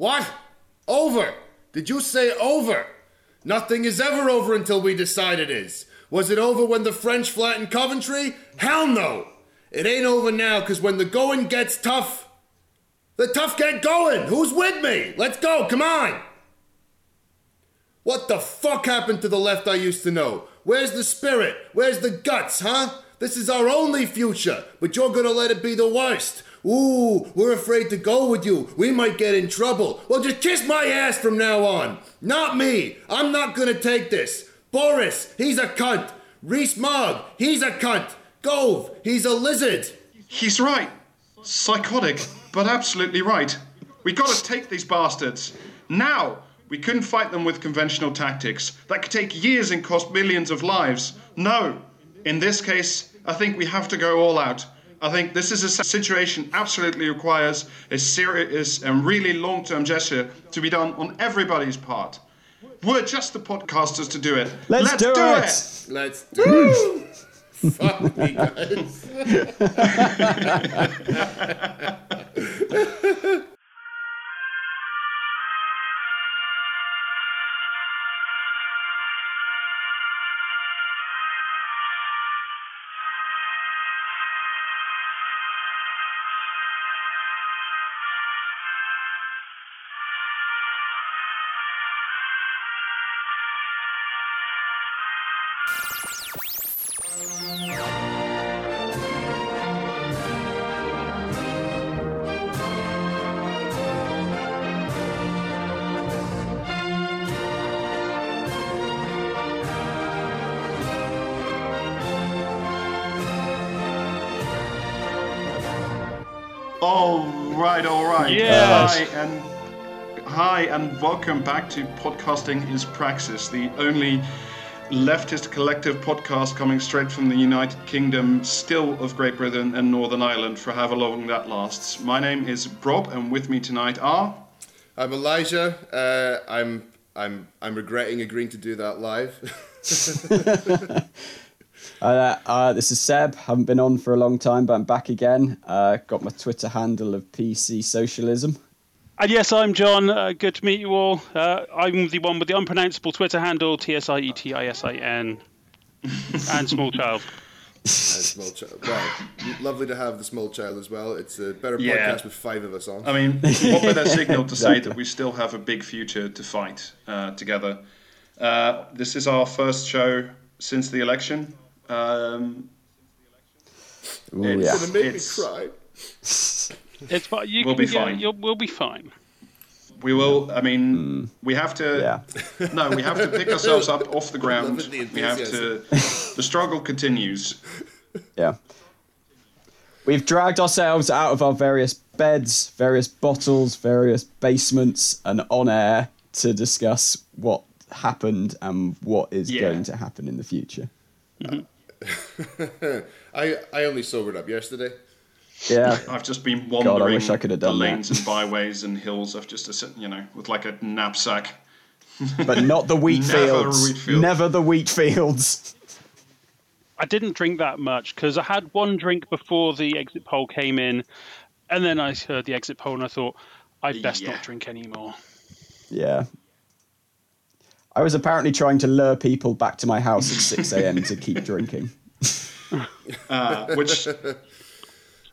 What? Over? Did you say over? Nothing is ever over until we decide it is. Was it over when the French flattened Coventry? Hell no! It ain't over now, cause when the going gets tough, the tough get going! Who's with me? Let's go, come on! What the fuck happened to the left I used to know? Where's the spirit? Where's the guts, huh? This is our only future, but you're gonna let it be the worst. Ooh, we're afraid to go with you. We might get in trouble. Well, just kiss my ass from now on. Not me. I'm not gonna take this. Boris, he's a cunt. Rees-Mogg, he's a cunt. Gove, he's a lizard. He's right. Psychotic, but absolutely right. We gotta take these bastards. Now! We couldn't fight them with conventional tactics. That could take years and cost millions of lives. No! In this case, I think we have to go all out. I think this is a situation absolutely requires a serious and really long-term gesture to be done on everybody's part. We're just the podcasters to do it. Let's, do, it. it. Let's do it. Fuck me, guys. hi and welcome back to Podcasting is Praxis, the only leftist collective podcast coming straight from the United Kingdom, still of Great Britain and Northern Ireland for however long that lasts. My name is Rob, and with me tonight are. I'm Elijah. Uh, I'm I'm I'm regretting agreeing to do that live. Uh, uh, this is Seb. Haven't been on for a long time, but I'm back again. Uh, got my Twitter handle of PC Socialism. And yes, I'm John. Uh, good to meet you all. Uh, I'm the one with the unpronounceable Twitter handle, T S I E T I S I N, and small child. and small child. Well, lovely to have the small child as well. It's a better Yeah. podcast with five of us on. I mean, what better signal to say that we still have a big future to fight uh, together? Uh, this is our first show since the election. Um, Ooh, It's- yeah. gonna make it's- me cry. It's fine. You We'll can be fine. You'll, we'll be fine. we will. I mean, hmm. we have to. Yeah. No, we have to pick ourselves up off the ground. The We have to. The struggle continues. Yeah. We've dragged ourselves out of our various beds, various bottles, various basements, and on air to discuss what happened and what is Yeah. going to happen in the future. Mm-hmm. I I only sobered up yesterday. Yeah. I've just been I wandering wish I could have the done that. lanes and byways and hills. I've just, uh, you know, with like a knapsack. but not the wheat Never fields. wheat fields. Never the wheat fields. I didn't drink that much because I had one drink before the exit poll came in, and then I heard the exit poll and I thought I'd best Yeah. not drink anymore. Yeah. I was apparently trying to lure people back to my house at 6 a.m. to keep drinking. Uh, which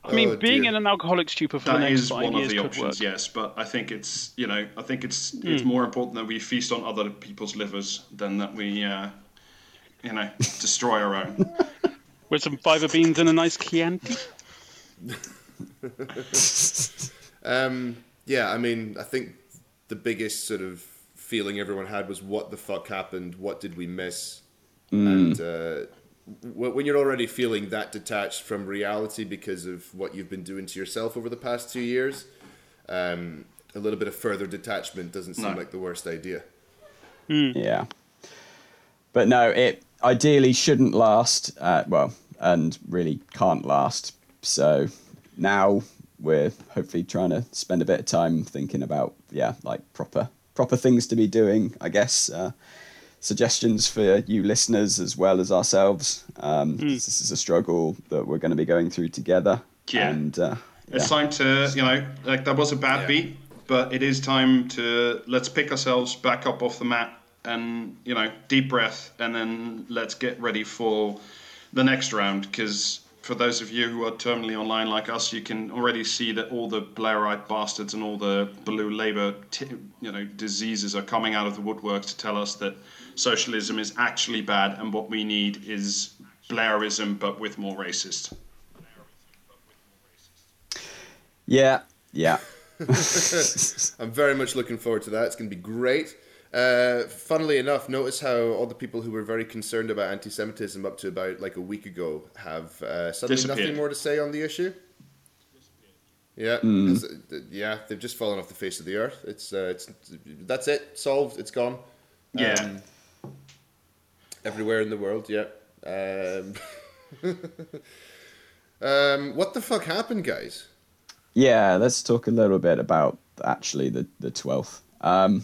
I mean, Oh, being dear. in an alcoholic stupor for the that next is five one of the could options, work. yes. But I think it's, you know, I think it's it's more important that we feast on other people's livers than that we, uh, you know, destroy our own. With some fava beans and a nice Chianti. Um, yeah, I mean, I think the biggest sort of feeling everyone had was what the fuck happened? What did we miss? And uh, w- when you're already feeling that detached from reality because of what you've been doing to yourself over the past two years, um, a little bit of further detachment doesn't seem No. like the worst idea. Yeah. But no, it ideally shouldn't last. Uh, well, and really can't last. So now we're hopefully trying to spend a bit of time thinking about yeah, like proper proper things to be doing. I guess uh, suggestions for you listeners as well as ourselves. Um, 'cause This is a struggle that we're going to be going through together. Yeah. And uh, It's time to, you know, like that was a bad Yeah. beat. but it is time to let's pick ourselves back up off the mat and you know deep breath, and then let's get ready for the next round because for those of you who are terminally online like us, you can already see that all the Blairite bastards and all the blue Labour, t- you know, diseases are coming out of the woodwork to tell us that socialism is actually bad, and what we need is Blairism, but with more racist. Yeah, yeah. I'm very much looking forward to that. It's going to be great. Uh, funnily enough, notice how all the people who were very concerned about anti-Semitism up to about like a week ago have uh, suddenly nothing more to say on the issue. Yeah, mm. yeah, they've just fallen off the face of the earth. It's, uh, it's that's it, solved. It's gone. Yeah. Um, everywhere in the world. Yeah. Um, um, what the fuck happened, guys? Yeah, let's talk a little bit about actually the the twelfth. Um,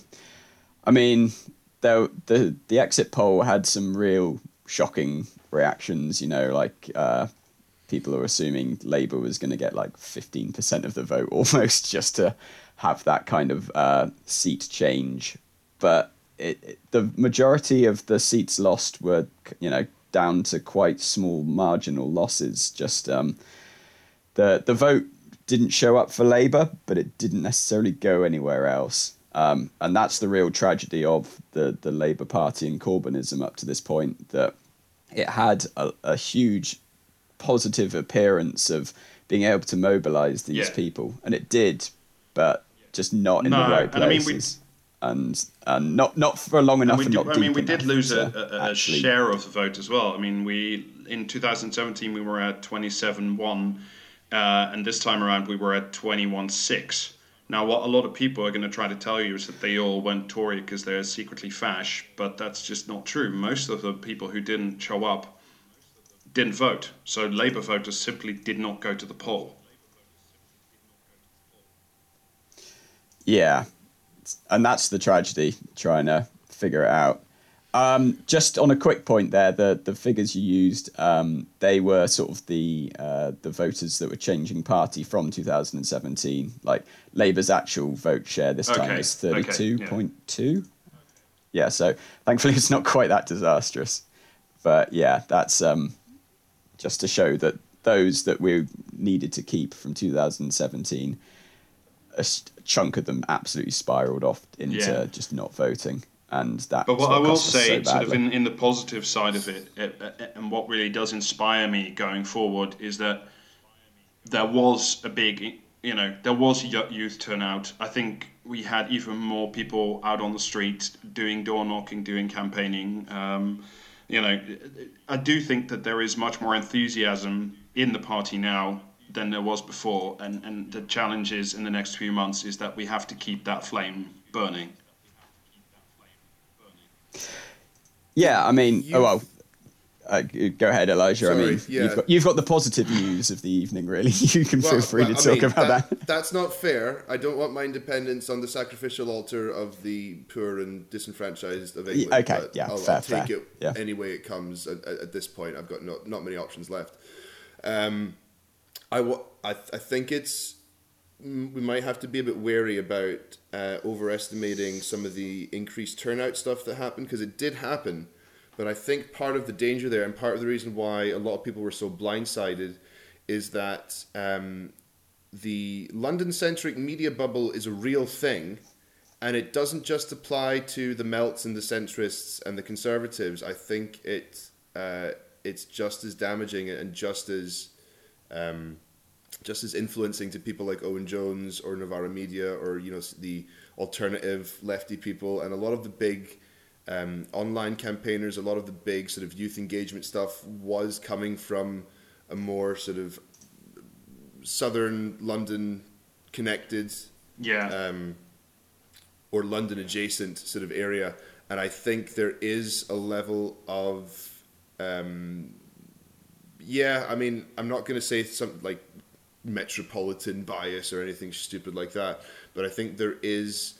I mean, the the the exit poll had some real shocking reactions. You know, like uh, people are assuming Labour was going to get like fifteen percent of the vote almost just to have that kind of uh, seat change. But it, it, the majority of the seats lost were, you know, down to quite small marginal losses. Just um, the the vote didn't show up for Labour, but it didn't necessarily go anywhere else. Um, and that's the real tragedy of the, the Labour Party and Corbynism up to this point that it had a, a huge positive appearance of being able to mobilise these yeah. people, and it did, but just not in no, the right places. And, we, and not not for long enough. Not I mean, we did lose a, a, a share of the vote as well. I mean, we in 2017 we were at 27.1, uh, and this time around we were at 21-6. Now, what a lot of people are going to try to tell you is that they all went Tory because they're secretly fash, but that's just not true. Most of the people who didn't show up didn't vote. So Labour voters simply did not go to the poll. Yeah, and that's the tragedy, trying to figure it out. Um, just on a quick point there, the the figures you used, um, they were sort of the uh, the voters that were changing party from 2017. Like Labour's actual vote share this time okay. is 32.2. Okay. Yeah. yeah, so thankfully it's not quite that disastrous. But yeah, that's um, just to show that those that we needed to keep from 2017, a chunk of them absolutely spiraled off into yeah. just not voting and that. But what I will say, so sort of in, in the positive side of it, it, it, and what really does inspire me going forward is that there was a big, you know, there was youth turnout. I think we had even more people out on the street doing door knocking, doing campaigning. Um, you know, I do think that there is much more enthusiasm in the party now than there was before, and and the challenge is in the next few months is that we have to keep that flame burning. Yeah, I mean, oh well. Uh, go ahead, Elijah. Sorry, I mean, yeah. you've, got, you've got the positive news of the evening, really. You can well, feel free well, to talk mean, about that, that, That's not fair. I don't want my independence on the sacrificial altar of the poor and disenfranchised of England. Okay, yeah, I'll, fair, I'll take fair. it yeah. any way it comes. At, at, this point, I've got not, not many options left. Um, I, I, I think it's we might have to be a bit wary about uh, overestimating some of the increased turnout stuff that happened because it did happen but I think part of the danger there, and part of the reason why a lot of people were so blindsided, is that um, the London centric media bubble is a real thing, and it doesn't just apply to the Melts and the centrists and the conservatives. I think it uh, it's just as damaging and just as um, just as influencing to people like Owen Jones or Novara Media or you know the alternative lefty people. And a lot of the big um, online campaigners, a lot of the big sort of youth engagement stuff was coming from a more sort of southern London connected, yeah, um, or London adjacent sort of area, and I think there is a level of, um, yeah, I mean, I'm not going to say something like metropolitan bias or anything stupid like that, but I think there is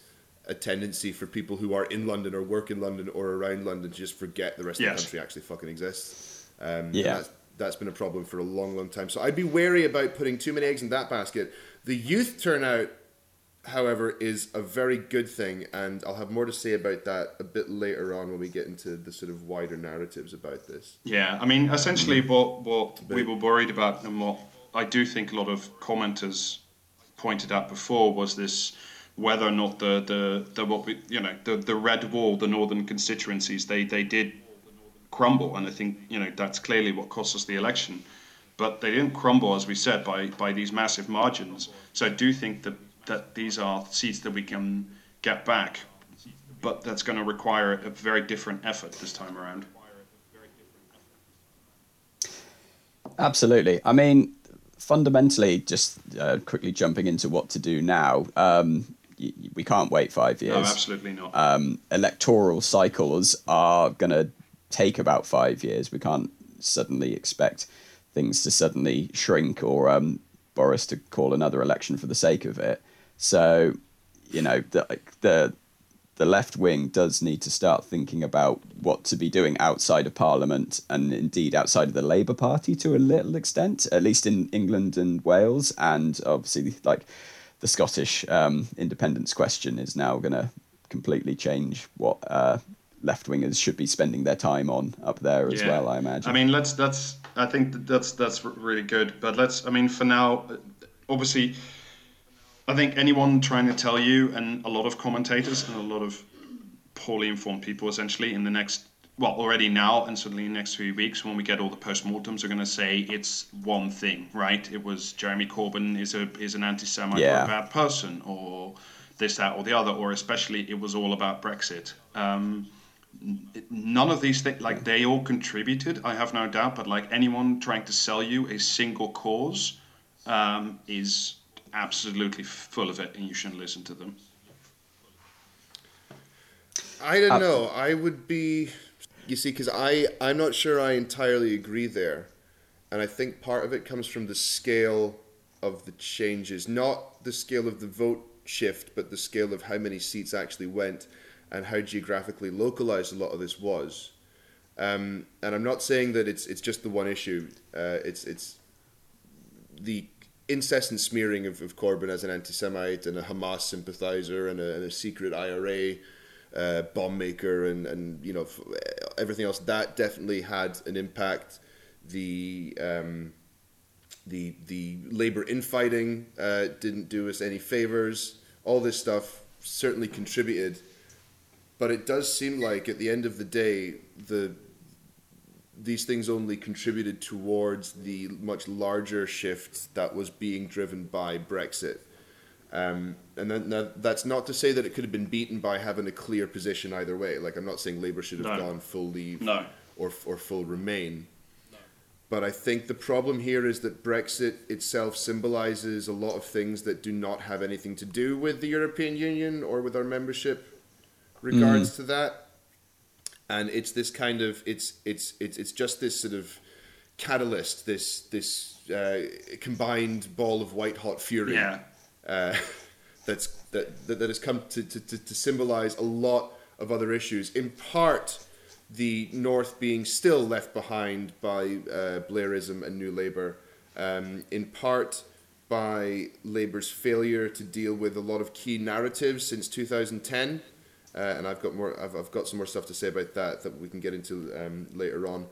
a tendency for people who are in London or work in London or around London to just forget the rest yes. of the country actually fucking exists. Um, yeah. That's, that's been a problem for a long, long time. So I'd be wary about putting too many eggs in that basket. The youth turnout however, is a very good thing, and I'll have more to say about that a bit later on when we get into the sort of wider narratives about this. Yeah, I mean, essentially, mm-hmm. what what we were worried about, and what I do think a lot of commenters pointed out before was this whether or not the the, the what we you know the the red wall, the northern constituencies, they they did crumble, and I think you know that's clearly what cost us the election. But they didn't crumble, as we said, by by these massive margins. So I do think that that these are seats that we can get back, but that's going to require a very different effort this time around. Absolutely. I mean, fundamentally, just uh, quickly jumping into what to do now. Um, we can't wait five years. No, absolutely not. Um, electoral cycles are going to take about five years. We can't suddenly expect things to suddenly shrink or um, Boris to call another election for the sake of it. So, you know, the the the left wing does need to start thinking about what to be doing outside of Parliament and indeed outside of the Labour Party to a little extent, at least in England and Wales, and obviously like the Scottish um, independence question is now going to completely change what uh, left wingers should be spending their time on up there as yeah. well. I imagine. I mean, let's that's I think that's that's really good, but let's I mean for now, obviously I think anyone trying to tell you, and a lot of commentators and a lot of poorly informed people, essentially, in the next, well, already now, and certainly in the next few weeks, when we get all the postmortems, are going to say it's one thing, right? It was Jeremy Corbyn is a is an anti-Semite yeah. or a bad person, or this, that, or the other, or especially it was all about Brexit. Um, none of these things, like they all contributed, I have no doubt, but like anyone trying to sell you a single cause um, is absolutely full of it, and you shouldn't listen to them. I don't uh, know. I would be, you see, because I I'm not sure I entirely agree there, and I think part of it comes from the scale of the changes, not the scale of the vote shift, but the scale of how many seats actually went, and how geographically localized a lot of this was. Um, and I'm not saying that it's it's just the one issue. Uh, it's it's the incessant smearing of, of Corbyn as an anti-Semite and a Hamas sympathizer and a, and a secret IRA uh, bomb maker and, and you know everything else that definitely had an impact. The um, the the labor infighting uh, didn't do us any favors. All this stuff certainly contributed, but it does seem like at the end of the day the these things only contributed towards the much larger shift that was being driven by Brexit. Um, and then, that's not to say that it could have been beaten by having a clear position either way. Like I'm not saying Labour should have no. gone full leave no. or or full remain. No. But I think the problem here is that Brexit itself symbolises a lot of things that do not have anything to do with the European Union or with our membership regards mm. to that and it's this kind of it's it's it's it's just this sort of catalyst, this this uh, combined ball of white hot fury. Yeah. Uh, that's that, that has come to, to, to, to symbolize a lot of other issues. In part, the North being still left behind by uh, Blairism and New Labour. Um, in part by Labour's failure to deal with a lot of key narratives since 2010 uh, and I've got more. I've, I've got some more stuff to say about that that we can get into um, later on,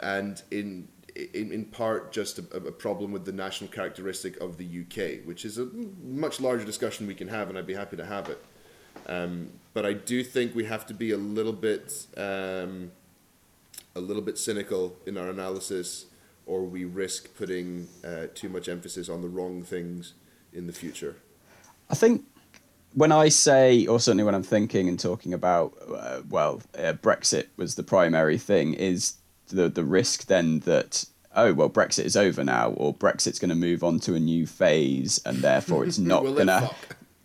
and in in, in part just a, a, problem with the national characteristic of the UK, which is a much larger discussion we can have, and I'd be happy to have it. Um, but I do think we have to be a little bit um, a little bit cynical in our analysis, or we risk putting uh, too much emphasis on the wrong things in the future. I think when I say, or certainly when I'm thinking and talking about, uh, well, uh, Brexit was the primary thing, is the the risk then that oh well Brexit is over now, or Brexit's going to move on to a new phase, and therefore it's not gonna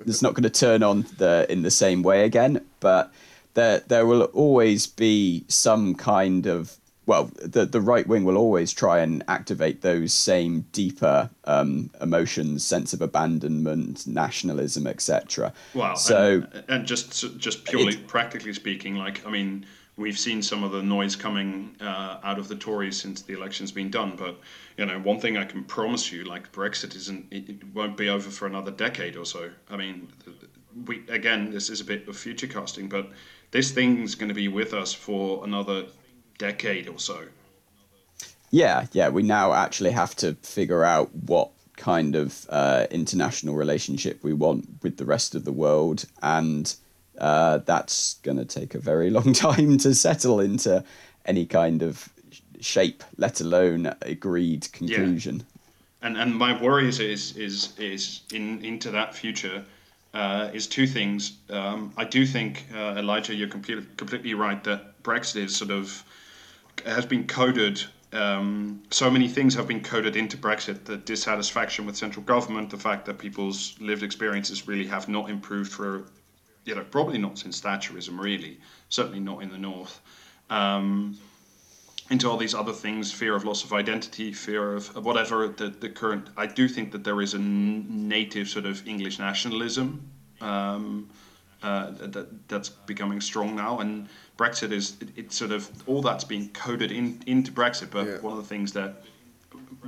it's not going to turn on the in the same way again. But there there will always be some kind of well, the the right wing will always try and activate those same deeper um, emotions, sense of abandonment, nationalism, etc. Well, so and, and, just just purely practically speaking, like I mean, we've seen some of the noise coming uh, out of the Tories since the election's been done. But you know, one thing I can promise you, like Brexit isn't, it, it won't be over for another decade or so. I mean, we again, this is a bit of future casting, but this thing's going to be with us for another decade or so. Yeah, yeah. We now actually have to figure out what kind of uh, international relationship we want with the rest of the world, and uh, that's going to take a very long time to settle into any kind of shape, let alone agreed conclusion. Yeah. And and my worry is is is, is in into that future. Uh, is two things. Um, I do think uh, Elijah, you're completely completely right that Brexit is sort of has been coded um, so many things have been coded into Brexit the dissatisfaction with central government, the fact that people's lived experiences really have not improved for, you know, probably not since Thatcherism, really, certainly not in the North. Um, into all these other things fear of loss of identity, fear of whatever the, the current. I do think that there is a native sort of English nationalism um, uh, that, that's becoming strong now. And Brexit is it, it's sort of all that's being coded in into Brexit. But yeah. one of the things that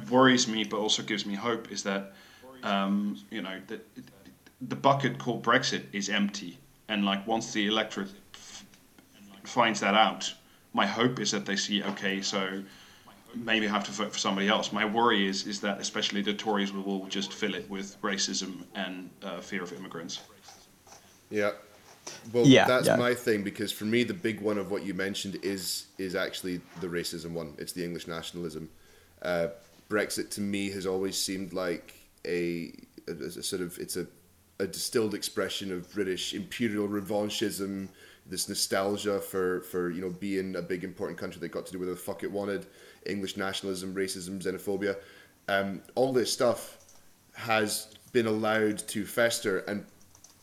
worries me, but also gives me hope, is that um, you know the, the bucket called Brexit is empty, and like once the electorate f- finds that out, my hope is that they see okay, so maybe have to vote for somebody else. My worry is is that especially the Tories will, will just fill it with racism and uh, fear of immigrants. Yeah, well, yeah, that's yeah. my thing because for me, the big one of what you mentioned is is actually the racism one. It's the English nationalism. Uh, Brexit to me has always seemed like a, a, a sort of it's a, a distilled expression of British imperial revanchism, this nostalgia for for you know being a big important country that got to do whatever the fuck it wanted, English nationalism, racism, xenophobia, um, all this stuff has been allowed to fester, and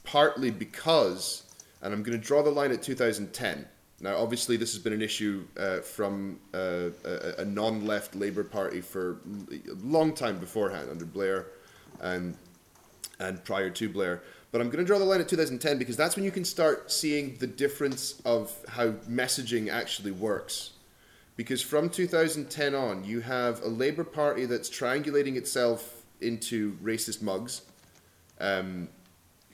partly because and I'm going to draw the line at 2010. Now, obviously, this has been an issue uh, from uh, a, a, non-left Labour Party for a long time beforehand, under Blair and and prior to Blair. But I'm going to draw the line at 2010 because that's when you can start seeing the difference of how messaging actually works. Because from 2010 on, you have a Labour Party that's triangulating itself into racist mugs, um,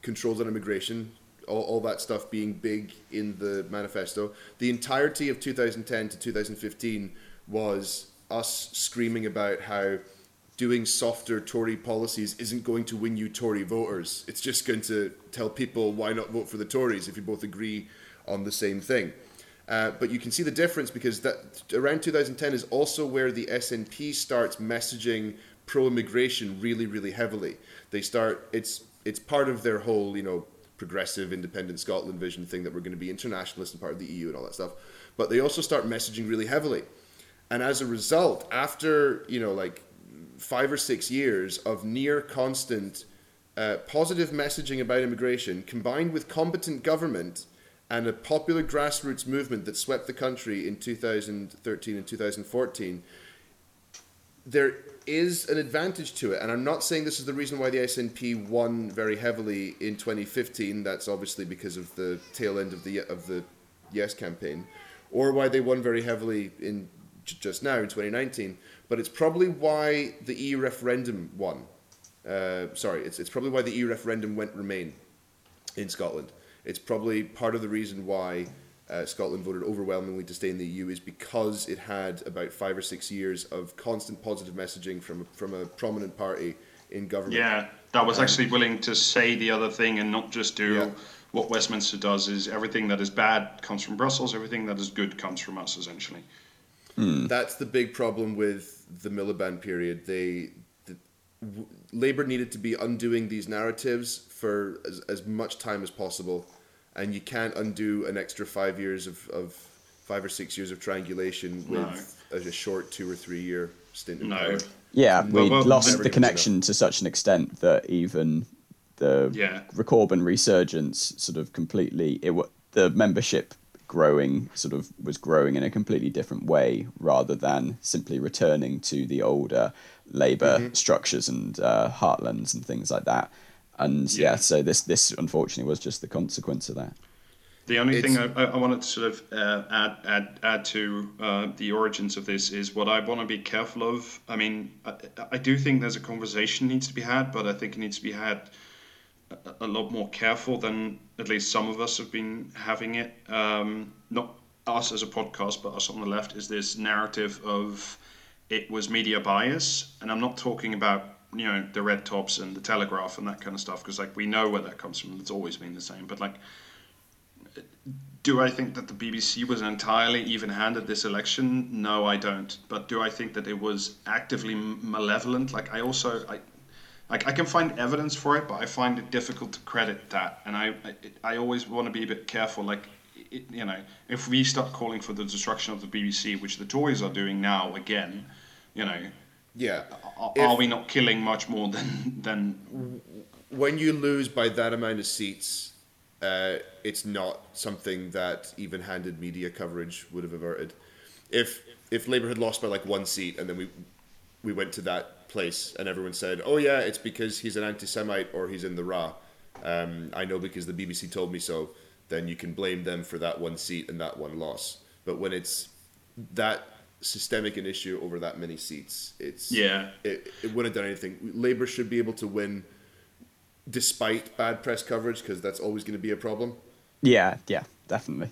controls on immigration, all, all that stuff being big in the manifesto. The entirety of 2010 to 2015 was us screaming about how doing softer Tory policies isn't going to win you Tory voters. It's just going to tell people why not vote for the Tories if you both agree on the same thing. Uh, but you can see the difference because that around 2010 is also where the SNP starts messaging pro-immigration really, really heavily. They start it's it's part of their whole you know progressive, independent Scotland vision thing that we're going to be internationalist and part of the EU and all that stuff. But they also start messaging really heavily. And as a result, after, you know, like five or six years of near constant uh, positive messaging about immigration combined with competent government and a popular grassroots movement that swept the country in 2013 and 2014, there is an advantage to it. And I'm not saying this is the reason why the SNP won very heavily in 2015. That's obviously because of the tail end of the of the Yes campaign, or why they won very heavily in just now in 2019. But it's probably why the EU referendum won. Uh, sorry, it's it's probably why the EU referendum went Remain in Scotland. It's probably part of the reason why uh, Scotland voted overwhelmingly to stay in the EU is because it had about five or six years of constant positive messaging from from a prominent party in government. Yeah, that was um, actually willing to say the other thing and not just do yeah. what Westminster does. Is everything that is bad comes from Brussels, everything that is good comes from us, essentially. Hmm. That's the big problem with the Miliband period. They the, w- Labour needed to be undoing these narratives for as, as much time as possible and you can't undo an extra five years of, of five or six years of triangulation with no. a, short two or three year stint in no. power. Yeah, we well, lost the connection to such an extent that even the yeah. Corbyn resurgence sort of completely it the membership growing sort of was growing in a completely different way rather than simply returning to the older Labour mm-hmm. structures and uh, heartlands and things like that and yeah. yeah. so this this unfortunately was just the consequence of that. The only It's- thing I, I I wanted to sort of uh, add add add to uh, the origins of this is what I want to be careful of. I mean, I, I do think there's a conversation needs to be had, but I think it needs to be had a, a lot more careful than at least some of us have been having it. Um, not us as a podcast, but us on the left. Is this narrative of it was media bias, and I'm not talking about you know the red tops and the telegraph and that kind of stuff because like we know where that comes from. It's always been the same, but like do I think that the BBC was entirely even-handed this election? No, I don't. But do I think that it was actively malevolent? Like I also I, like I can find evidence for it, but I find it difficult to credit that. And I I, I always want to be a bit careful. Like it, you know, if we start calling for the destruction of the BBC, which the Tories are doing now again, you know, Yeah. are, If- are we not killing much more than than when you lose by that amount of seats, uh, it's not something that even-handed media coverage would have averted. If if Labour had lost by like one seat and then we we went to that place and everyone said, "Oh yeah, it's because he's an anti-Semite or he's in the Ra," um, I know because the BBC told me so. Then you can blame them for that one seat and that one loss. But when it's that systemic an issue over that many seats, it's Yeah. it, it wouldn't have done anything. Labour should be able to win despite bad press coverage because that's always going to be a problem. Yeah, yeah, definitely.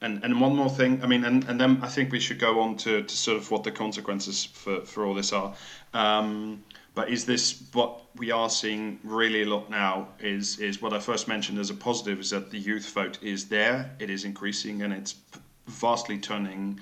And and one more thing, I mean, and, and then I think we should go on to, to sort of what the consequences for, for all this are. Um, but is this what we are seeing really a lot now? Is is what I first mentioned as a positive is that the youth vote is there, it is increasing, and it's vastly turning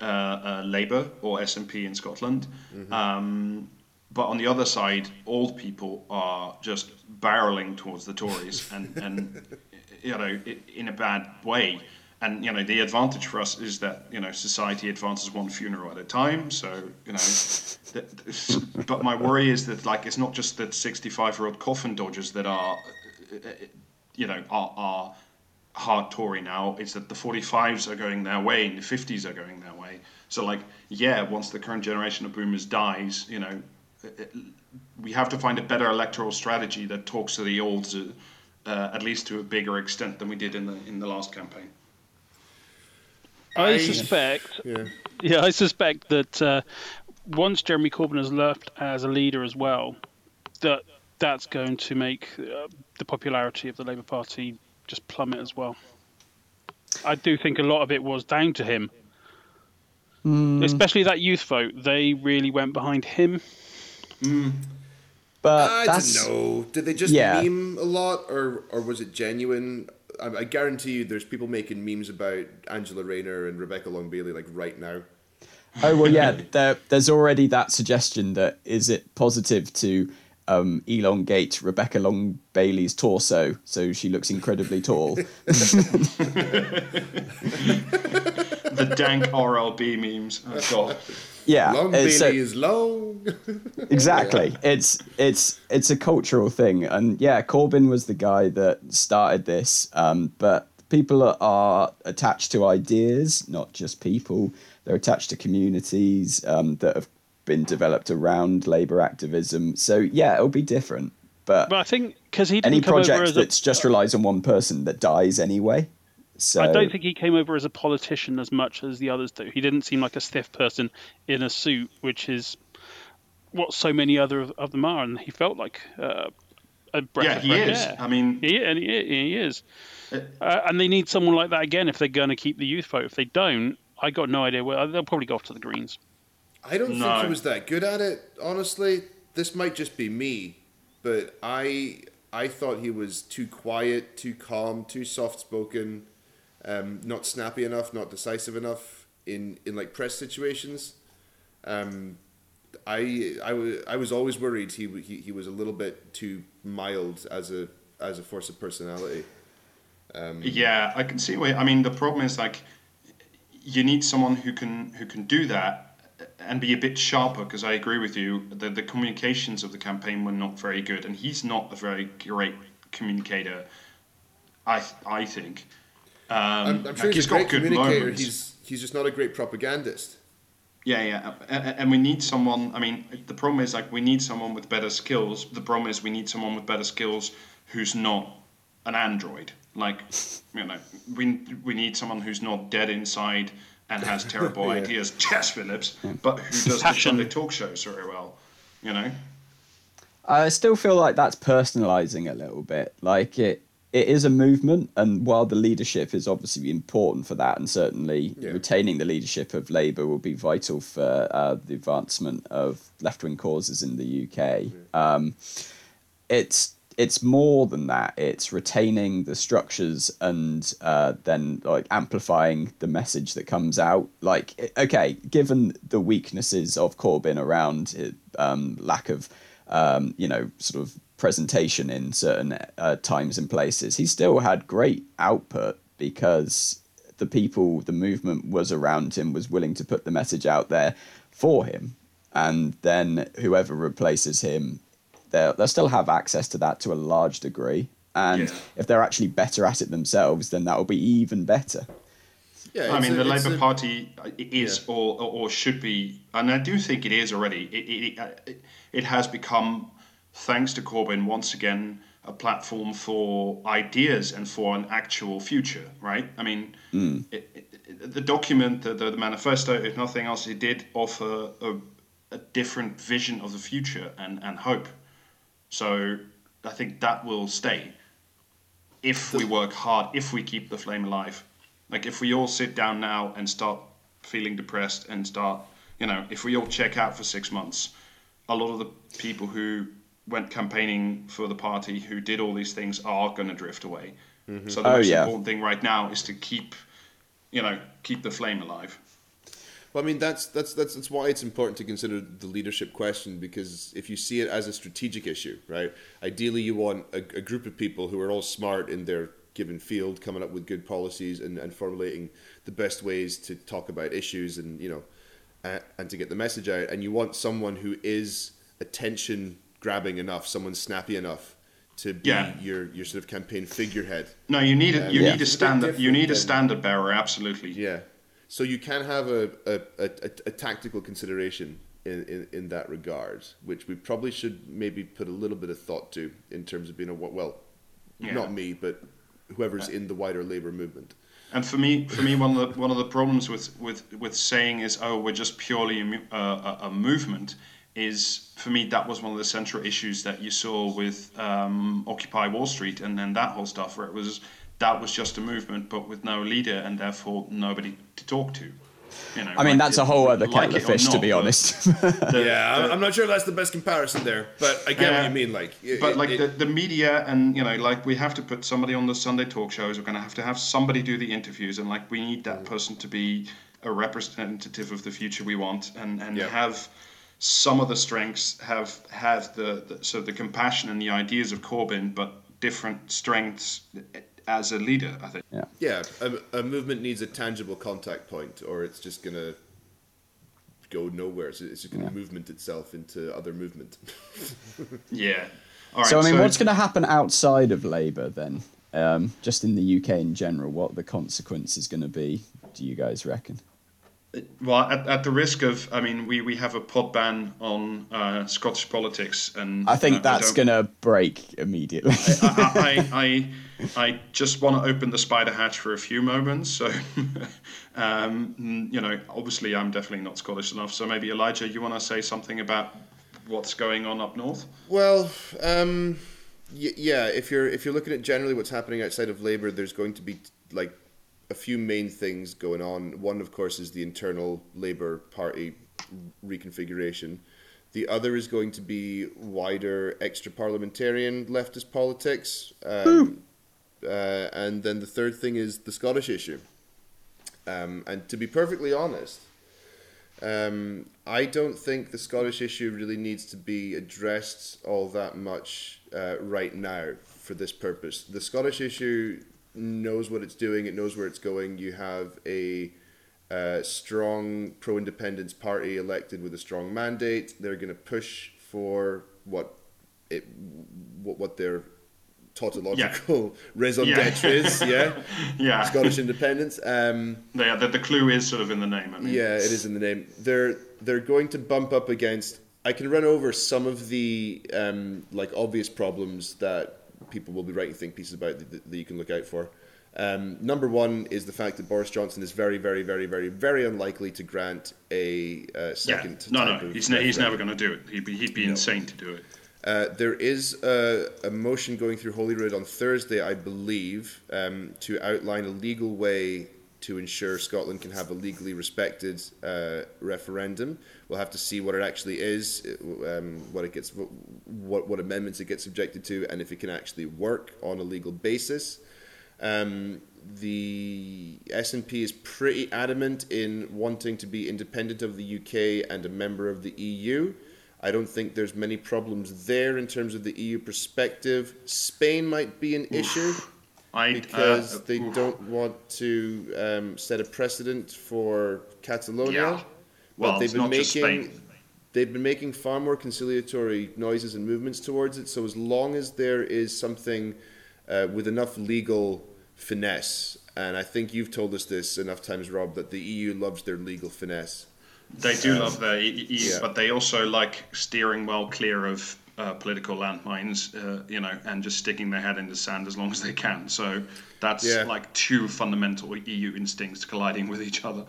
uh, uh, Labour or SNP in Scotland. Um, but on the other side, old people are just barreling towards the Tories, and and you know in a bad way. And you know the advantage for us is that you know society advances one funeral at a time. So you know, but my worry is that like it's not just that sixty-five-year-old coffin dodgers that are, uh, you know, are are hard Tory now. It's that the forty-fives are going their way and the fifties are going their way. So like, yeah, once the current generation of boomers dies, you know, it- we have to find a better electoral strategy that talks to the olds, uh, uh, at least to a bigger extent than we did in the in the last campaign. I, I- suspect, Yeah. yeah, I suspect that uh, once Jeremy Corbyn has left as a leader as well, that that's going to make uh, the popularity of the Labour Party just plummet as well. I do think a lot of it was down to him, hmm. especially that youth vote. They really went behind him. Hmm. But I that's don't know. Did they just Yeah. meme a lot, or or was it genuine? I, I guarantee you, there's people making memes about Angela Rayner and Rebecca Long Bailey like right now. Oh well, yeah. There, there's already that suggestion that is it positive to um, elongate Rebecca Long Bailey's torso so she looks incredibly tall. The dank RLB memes. Oh god. Yeah, Long it's Bailey a- is long. exactly. It's it's it's a cultural thing, and yeah, Corbyn was the guy that started this. Um, but people are, are attached to ideas, not just people. They're attached to communities um, that have been developed around Labour activism. So yeah, it'll be different. But But I think because he didn't any come project as a, that's just relies on one person that dies anyway. So I don't think he came over as a politician as much as the others do. He didn't seem like a stiff person in a suit, which is what so many other of, of them are, and he felt like uh, a breath Yeah, he fresh is. air. I mean, He, and he, he is. Uh, and they need someone like that again if they're going to keep the youth vote. If they don't, I got no idea where they'll probably go off to the Greens. I don't think he was that good at it, honestly. This might just be me, but I I thought he was too quiet, too calm, too soft spoken, um, not snappy enough, not decisive enough in, in like press situations. Um, I I wa- I was always worried he, w- he he was a little bit too mild as a as a force of personality. Yeah, I can see why. I mean, the problem is like you need someone who can who can do that and be a bit sharper. Because I agree with you, the the communications of the campaign were not very good, and he's not a very great communicator. I I think. Um, I'm, I'm like, sure he's, a great good communicator. moments. He's he's just not a great propagandist. Yeah, yeah, and, and we need someone. I mean, the problem is like we need someone with better skills. The problem is we need someone with better skills who's not an android. Like, you know, we we need someone who's not dead inside and has terrible Yeah. ideas, Jess Phillips, but who does the Sunday talk shows very well. You know. I still feel like that's personalizing a little bit. Like it, it is a movement, and while the leadership is obviously important for that, and certainly Yeah. retaining the leadership of Labour will be vital for uh, the advancement of left wing causes in the UK. Um, it's it's more than that. It's retaining the structures and uh, then like amplifying the message that comes out. Like, okay, given the weaknesses of Corbyn around um, lack of, um, you know, sort of presentation in certain uh, times and places, he still had great output because the people, the movement was around him, was willing to put the message out there for him. And then whoever replaces him they'll, they'll still have access to that to a large degree. And Yeah. if they're actually better at it themselves, then that will be even better. Yeah, I mean, a- the Labour a- Party uh, is Yeah. or, or or should be, and I do think it is already. It it, uh, it, it has become, thanks to Corbyn, once again a platform for ideas and for an actual future. Right? I mean, mm. it, it, the document, the, the manifesto, if nothing else, it did offer a, a different vision of the future and and hope. So I think that will stay if we work hard, if we keep the flame alive. Like if we all sit down now and start feeling depressed and start, you know, if we all check out for six months, a lot of the people who went campaigning for the party, who did all these things, are going to drift away. Mm-hmm. So the Oh, most yeah. important thing right now is to keep, you know, keep the flame alive. Well, I mean, that's that's that's that's why it's important to consider the leadership question because if you see it as a strategic issue, right? Ideally, you want a, a group of people who are all smart in their given field, coming up with good policies and, and formulating the best ways to talk about issues and you know, uh, and to get the message out. And you want someone who is attention grabbing enough, someone snappy enough to be Yeah. your your sort of campaign figurehead. No, you need a, you Yeah. need a It's a standard you need a standard bearer, absolutely. Yeah. So you can have a, a, a, a, tactical consideration in, in, in that regard, which we probably should maybe put a little bit of thought to in terms of being a well, Yeah. not me, but whoever's in the wider labour movement. And for me, for me, one of the one of the problems with with with saying is, oh, we're just purely a, uh, a, a movement, is for me that was one of the central issues that you saw with um, Occupy Wall Street and then that whole stuff, where it was that was just a movement, but with no leader and therefore nobody to talk to. You know, I mean, like that's it- a whole other like kettle of it or fish, to be honest. the- Yeah, I'm, the- I'm not sure that's the best comparison there, but I get what you mean. Like, it- but like it- the, the media and you know like we have to put somebody on the sunday talk shows we're going to have to have somebody do the interviews and like we need that mm. person to be a representative of the future we want and and Yeah. have some of the strengths have have the, the so the compassion and the ideas of corbyn but different strengths as a leader i think yeah. yeah, a, a movement needs a tangible contact point, or it's just gonna go nowhere. It's, it's just gonna movement itself into other movement. yeah all right so, I mean, what's going to happen outside of Labour then? Um, just in the UK in general, what are the consequences going to be, do you guys reckon? Well, at, at the risk of, I mean, we, we have a pod ban on uh, Scottish politics, and I think uh, that's going to break immediately. I, I, I, I just want to open the spider hatch for a few moments. So, um, you know, obviously, I'm definitely not Scottish enough. So maybe Elijah, you want to say something about what's going on up north? Well, um, y- yeah. If you're if you're looking at generally what's happening outside of Labour, there's going to be like a few main things going on. One, of course, is the internal Labour Party reconfiguration. The other is going to be wider extra parliamentarian leftist politics. Um, uh, and then the third thing is the Scottish issue. Um, and to be perfectly honest, um, I don't think the Scottish issue really needs to be addressed all that much uh, right now for this purpose. The Scottish issue knows what it's doing, it knows where it's going. You have a uh, strong pro independence party elected with a strong mandate. They're going to push for what it what, what their tautological raison Yeah. d'etre yeah. Yeah, Scottish independence. Um, yeah. The, the clue is sort of in the name. I mean, yeah, it is in the name. They're they're going to bump up against. I can run over some of the um, like obvious problems that people will be writing think pieces about that, that you can look out for. Um, number one is the fact that Boris Johnson is very, very, very, very, very unlikely to grant a uh, second. Yeah. No, no, he's, ne- he's never going to do it. He'd be, he'd be insane to do it. Uh, there is a, a motion going through Holyrood on Thursday, I believe, um, to outline a legal way to ensure Scotland can have a legally respected uh, referendum. We'll have to see what it actually is, um, what it gets, what what amendments it gets subjected to, and if it can actually work on a legal basis. Um, the SNP is pretty adamant in wanting to be independent of the UK and a member of the EU. I don't think there's many problems there in terms of the EU perspective. Spain might be an issue I, because uh, they oof. don't want to um, set a precedent for Catalonia. Yeah. Well, but they've it's been not just making Spain. they've been making far more conciliatory noises and movements towards it. So as long as there is something uh, with enough legal finesse, and I think you've told us this enough times, Rob, that the EU loves their legal finesse. They do love their EU, yeah. but they also like steering well clear of uh, political landmines, uh, you know, and just sticking their head in the sand as long as they can. So that's Yeah. like two fundamental EU instincts colliding with each other.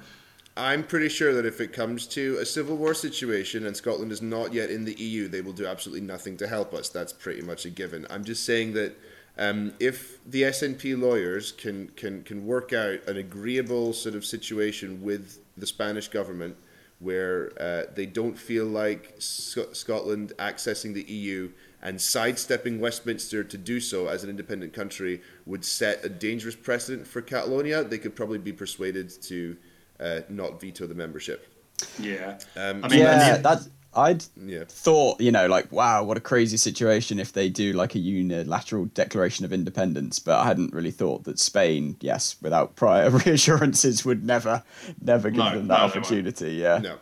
I'm pretty sure that if it comes to a civil war situation and Scotland is not yet in the EU, they will do absolutely nothing to help us. That's pretty much a given. I'm just saying that um, if the SNP lawyers can, can, can work out an agreeable sort of situation with the Spanish government where uh, they don't feel like Sc- Scotland accessing the EU and sidestepping Westminster to do so as an independent country would set a dangerous precedent for Catalonia, they could probably be persuaded to uh, not veto the membership. Yeah. Um, I mean, yeah, and that I'd Yeah. thought, you know, like wow, what a crazy situation if they do like a unilateral declaration of independence. But I hadn't really thought that Spain, yes, without prior reassurances, would never, never give No, them that no, opportunity. Yeah, No.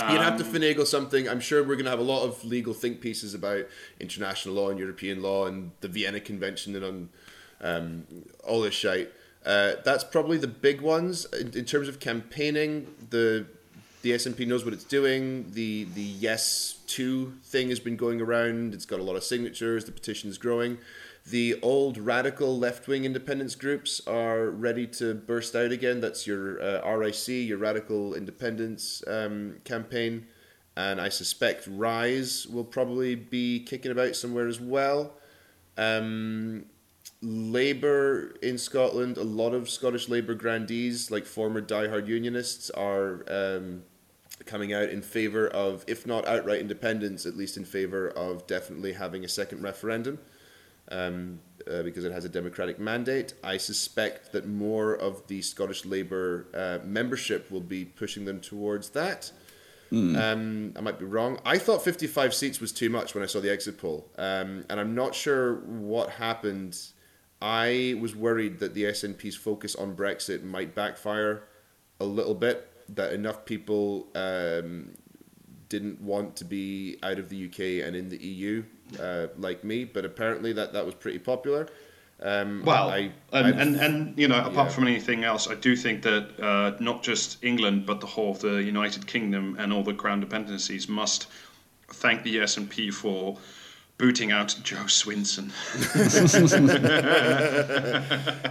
You'd have to finagle something. I'm sure we're going to have a lot of legal think pieces about international law and European law and the Vienna Convention and on um, all this shite. Uh, that's probably the big ones in, in terms of campaigning. The the SNP knows what it's doing. The the yes to thing has been going around. It's got a lot of signatures. The petition is growing. The old radical left wing independence groups are ready to burst out again. That's your uh, RIC, your Radical Independence um, campaign. And I suspect Rise will probably be kicking about somewhere as well. Um, Labour in Scotland, a lot of Scottish Labour grandees, like former diehard unionists, are um, coming out in favour of, if not outright independence, at least in favour of definitely having a second referendum um, uh, because it has a democratic mandate. I suspect that more of the Scottish Labour uh, membership will be pushing them towards that. Um, I might be wrong. I thought 55 seats was too much when I saw the exit poll, um, and I'm not sure what happened. I was worried that the SNP's focus on Brexit might backfire a little bit. That enough people um, didn't want to be out of the UK and in the EU, uh, like me. But apparently that that was pretty popular. Um, Well, I, and, and and you know, apart yeah. from anything else, I do think that uh, not just England, but the whole of the United Kingdom and all the crown dependencies must thank the SNP for booting out Jo Swinson.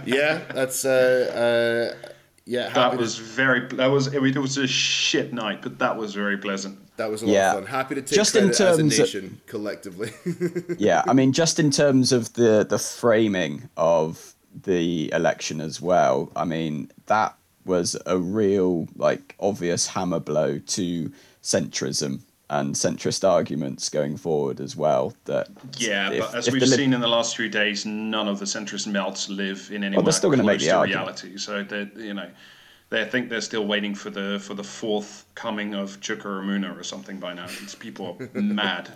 yeah, that's uh, uh, yeah. happy That to- was very. That was. It was a shit night, but that was very pleasant. that was a lot Yeah. of fun. Happy to take Just in credit as a terms of- collectively. yeah. I mean, just in terms of the the framing of the election as well. I mean, that was a real like obvious hammer blow to centrism and centrist arguments going forward as well. That Yeah, if- but as we've Lib- seen in the last few days, none of the centrist melts live in any anywhere they're still close make the to argument. reality. So they, you know, they think they're still waiting for the for the fourth coming of Chuka Umunna or something by now. These people are mad.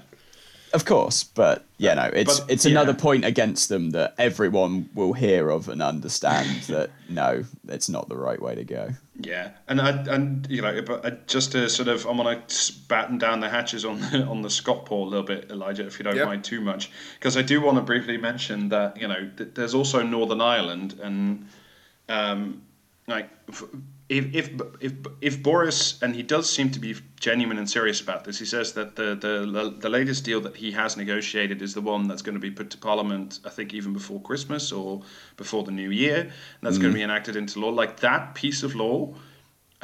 Of course, but yeah, no, it's But, it's yeah. another point against them that everyone will hear of and understand that no, it's not the right way to go. Yeah, and I, and you know, but I, just to sort of, I'm gonna batten down the hatches on the, on the Scott Paul a little bit, Elijah, if you don't Yep. mind too much, because I do want to briefly mention that you know th- there's also Northern Ireland, and um, like if if if if Boris and he does seem to be genuine and serious about this. He says that the the the latest deal that he has negotiated is the one that's going to be put to Parliament. I think even before Christmas or before the New Year, and that's mm. going to be enacted into law. Like that piece of law.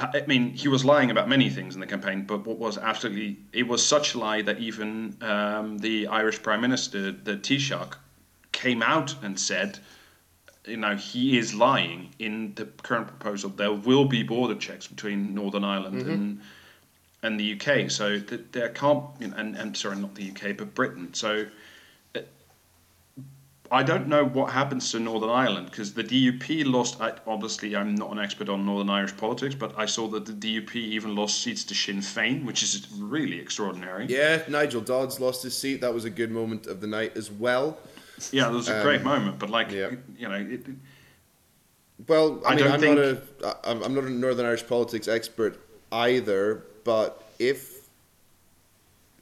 I mean, he was lying about many things in the campaign, but what was absolutely it was such a lie that even um, the Irish Prime Minister, the Taoiseach, came out and said you know he is lying in the current proposal. There will be border checks between Northern Ireland mm-hmm. and and the UK. So there can't you know, and and sorry, not the UK, but Britain. So. Uh, I don't know what happens to Northern Ireland because the DUP lost. I, obviously, I'm not an expert on Northern Irish politics, but I saw that the DUP even lost seats to Sinn Féin, which is really extraordinary. Yeah, Nigel Dodds lost his seat. That was a good moment of the night as well. Yeah, it was a um, great moment, but like yeah. you know. It, well, I, I mean, I'm think... not a I'm not a Northern Irish politics expert either, but if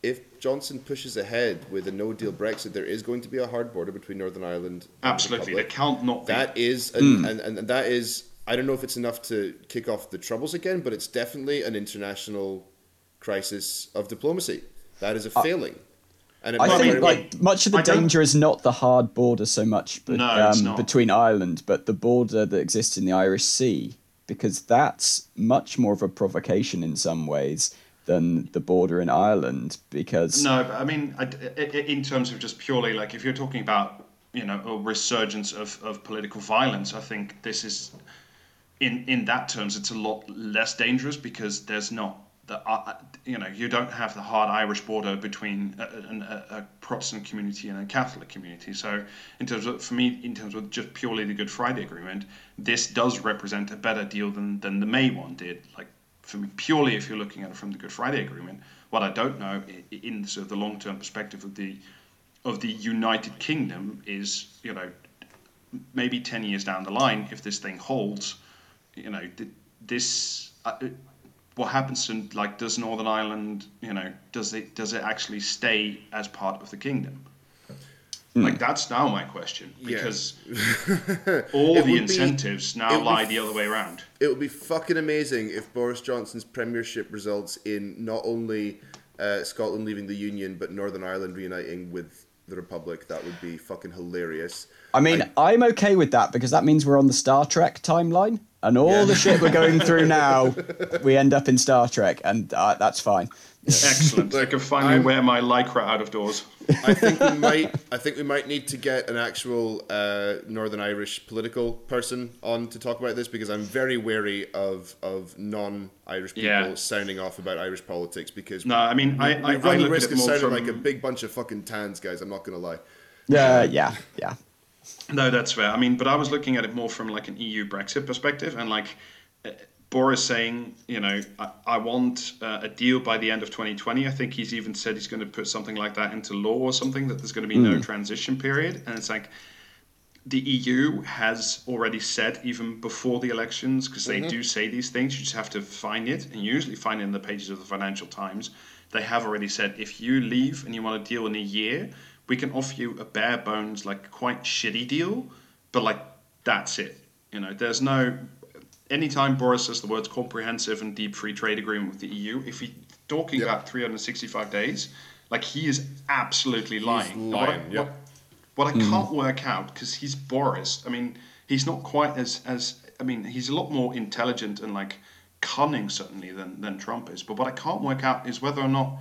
if Johnson pushes ahead with a no deal Brexit, there is going to be a hard border between Northern Ireland. Absolutely, the can't not be. That is, mm. and, and, and that is. I don't know if it's enough to kick off the troubles again, but it's definitely an international crisis of diplomacy. That is a uh, failing. And I think like much of the I danger is not the hard border so much but, no, um, between Ireland, but the border that exists in the Irish Sea, because that's much more of a provocation in some ways than the border in Ireland. Because no, but I mean, in terms of just purely like if you're talking about you know a resurgence of, of political violence, I think this is in in that terms it's a lot less dangerous because there's not the uh, you know you don't have the hard Irish border between a, a, a, Protestant community and a Catholic community. So in terms of for me, in terms of just purely the Good Friday Agreement, this does represent a better deal than than the May one did. Like for me, purely if you're looking at it from the Good Friday Agreement, what I don't know in sort of the long term perspective of the of the United Kingdom is you know maybe ten years down the line if this thing holds, you know this. Uh, what happens to like does Northern Ireland, you know, does it does it actually stay as part of the kingdom? Mm. Like that's now my question because yeah. all the incentives be, now lie the other way around. It would be fucking amazing if Boris Johnson's premiership results in not only uh, Scotland leaving the union but Northern Ireland reuniting with the Republic. That would be fucking hilarious. I mean, I, I'm okay with that because that means we're on the Star Trek timeline and all yeah. the shit we're going through now, we end up in Star Trek, and uh, that's fine. Excellent. I can finally I'm, wear my lycra out of doors. I think we might. I think we might need to get an actual uh, Northern Irish political person on to talk about this because I'm very wary of of non-Irish people yeah. sounding off about Irish politics because no, I mean we, I, I, we run I the risk of sounding from... like a big bunch of fucking tans, guys. I'm not gonna lie. Yeah, yeah, yeah. No, that's fair. I mean, but I was looking at it more from like an EU Brexit perspective, and like uh, Boris saying, you know, I, I want uh, a deal by the end of 2020. I think he's even said he's going to put something like that into law or something that there's going to be mm. no transition period, and it's like the EU has already said even before the elections because they mm-hmm. do say these things. You just have to find it, and you usually find it in the pages of the Financial Times. They have already said if you leave and you want to deal in a year, we can offer you a bare bones, like quite shitty deal, but like that's it. You know, there's no. Anytime Boris says the words comprehensive and deep free trade agreement with the EU, if he's talking yep. about 365 days, like he is absolutely lying. He's lying. What, yep. what, what I mm. can't work out because he's Boris. I mean, he's not quite as as. I mean, he's a lot more intelligent and like cunning certainly than than Trump is. But what I can't work out is whether or not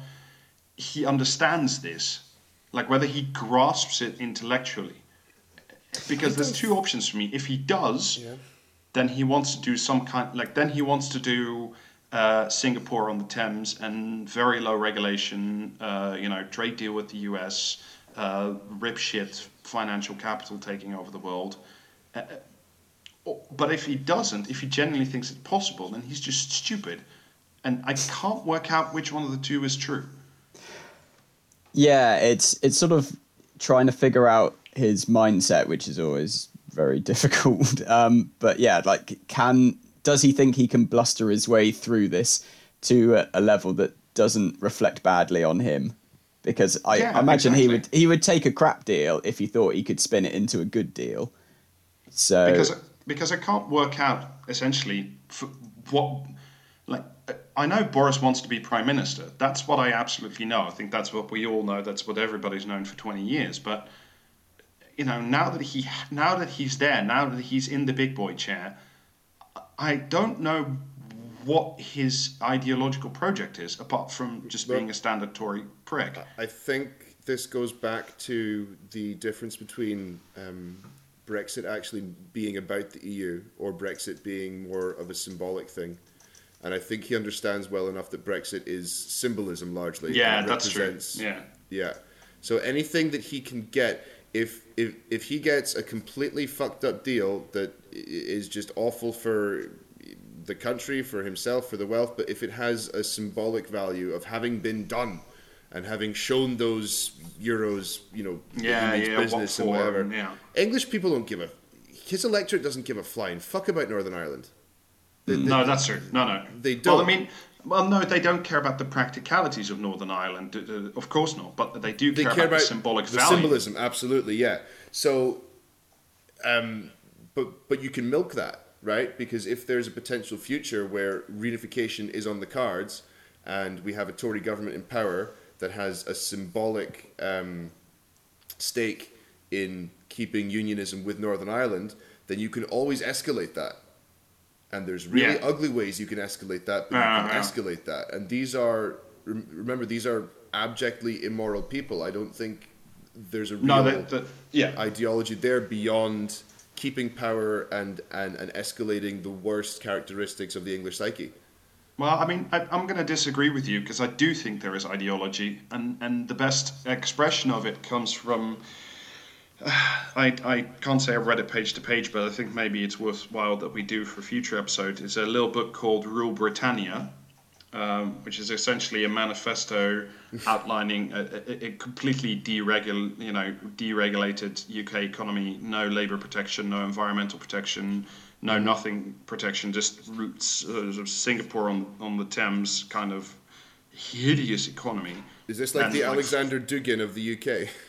he understands this like whether he grasps it intellectually. Because there's two options for me. If he does, yeah. then he wants to do some kind like then he wants to do uh, Singapore on the Thames and very low regulation, uh, you know, trade deal with the US, uh, rip shit financial capital taking over the world. Uh, uh, but if he doesn't, if he genuinely thinks it's possible, then he's just stupid. And I can't work out which one of the two is true. Yeah, it's it's sort of trying to figure out his mindset, which is always very difficult. Um, but yeah, like, can does he think he can bluster his way through this to a, a level that doesn't reflect badly on him? Because I, yeah, I imagine exactly. he would he would take a crap deal if he thought he could spin it into a good deal. So because because I can't work out essentially what I know Boris wants to be prime minister. That's what I absolutely know. I think that's what we all know. That's what everybody's known for 20 years. But you know, now that he now that he's there, now that he's in the big boy chair, I don't know what his ideological project is apart from just being a standard Tory prick. I think this goes back to the difference between um, Brexit actually being about the EU or Brexit being more of a symbolic thing. And I think he understands well enough that Brexit is symbolism largely. Yeah, that's true. Yeah. Yeah. So anything that he can get, if if if he gets a completely fucked up deal that is just awful for the country, for himself, for the wealth, but if it has a symbolic value of having been done and having shown those euros, you know, yeah, yeah, business and whatever. Yeah. English people don't give a his electorate doesn't give a flying fuck about Northern Ireland. They, no, that's true. No, no, they don't. Well, I mean, well, no, they don't care about the practicalities of Northern Ireland. Uh, of course not, but they do care, they care about, about, the symbolic the value. symbolism. Absolutely, yeah. So, um, but but you can milk that right? Because if there's a potential future where reunification is on the cards and we have a Tory government in power that has a symbolic um, stake in keeping unionism with Northern Ireland, then you can always escalate that. And there's really Yeah. ugly ways you can escalate that, but you Ah, can escalate that. And these are, remember, these are abjectly immoral people. I don't think there's a real No, that, that yeah. ideology there beyond keeping power and, and, and escalating the worst characteristics of the English psyche. Well, I mean, I, I'm going to disagree with you because I do think there is ideology, and, and the best expression of it comes from. I, I can't say I've read it page to page, but I think maybe it's worthwhile that we do for a future episode. It's a little book called Rule Britannia, um, which is essentially a manifesto outlining a, a, a completely deregul, you know, deregulated UK economy, no labour protection, no environmental protection, no nothing protection, just roots uh, Singapore on on the Thames kind of hideous economy. Is this like And, the like, Alexander Dugin of the UK?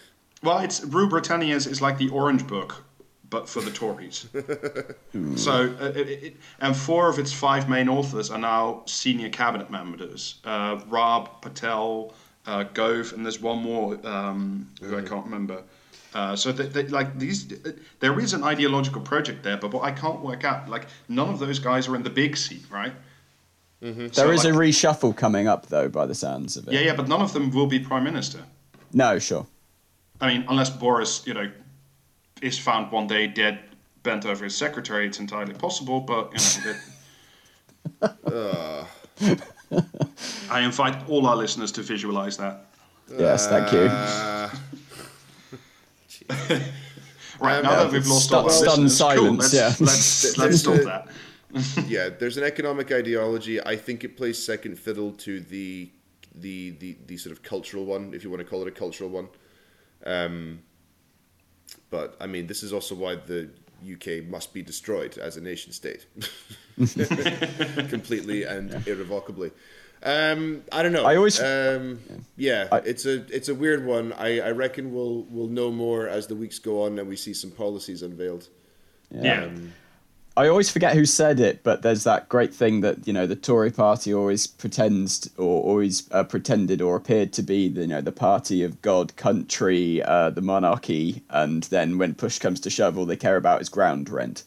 Well, it's Rule Britannia is, is like the Orange Book, but for the Tories. so, uh, it, it, and four of its five main authors are now senior cabinet members: uh, Rob Patel, uh, Gove, and there's one more um, who I can't remember. Uh, so, they, they, like these, uh, there is an ideological project there, but what I can't work out, like none of those guys are in the big seat, right? so There is like- a reshuffle coming up, though, by the sounds of it. Yeah, yeah, but none of them will be prime minister. No, sure. I mean, unless Boris, you know, is found one day dead, bent over his secretary, it's entirely possible. But you know, that- I invite all our listeners to visualize that. Yes, thank you. Uh, Right Um, now yeah, that we've lost stu- all our stunned listeners, cool, silence, let's, yeah. let's, let's stop that. yeah, there's an economic ideology. I think it plays second fiddle to the the the, the sort of cultural one, if you want to call it a cultural one. Um, but I mean, this is also why the UK must be destroyed as a nation state, completely and irrevocably. Um, I don't know. I always- um, yeah, I- it's a it's a weird one. I, I reckon we'll we'll know more as the weeks go on and we see some policies unveiled. Yeah. Um, I always forget who said it, but there's that great thing that you know the Tory party always pretends or always uh, pretended or appeared to be the you know the party of God, country, uh, the monarchy, and then when push comes to shove, all they care about is ground rent,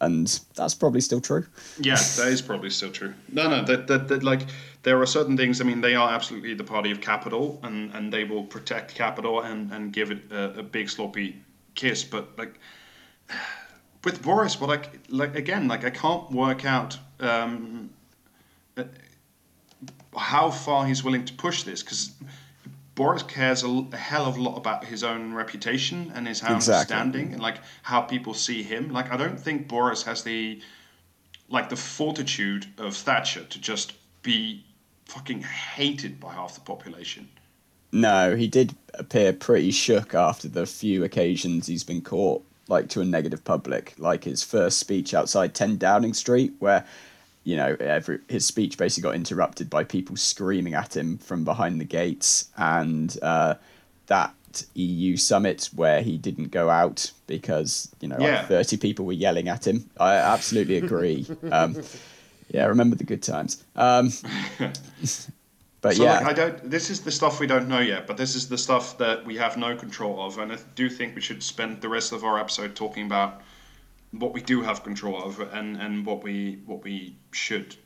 and that's probably still true. Yeah, that is probably still true. No, no, that, that, that like there are certain things. I mean, they are absolutely the party of capital, and, and they will protect capital and, and give it a, a big sloppy kiss. But like with Boris, I c- like again, like I can't work out um, uh, how far he's willing to push this because. Boris cares a hell of a lot about his own reputation and his own Exactly. standing and like how people see him. Like I don't think Boris has the like the fortitude of Thatcher to just be fucking hated by half the population. No, he did appear pretty shook after the few occasions he's been caught, like to a negative public, like his first speech outside 10 Downing Street, where, you know, every, his speech basically got interrupted by people screaming at him from behind the gates. And uh, that EU summit where he didn't go out because you know Yeah. like 30 people were yelling at him. I absolutely agree. um, yeah, remember the good times. Um, but So yeah, like, I don't. This is the stuff we don't know yet, but this is the stuff that we have no control of, and I do think we should spend the rest of our episode talking about what we do have control of and and what we what we should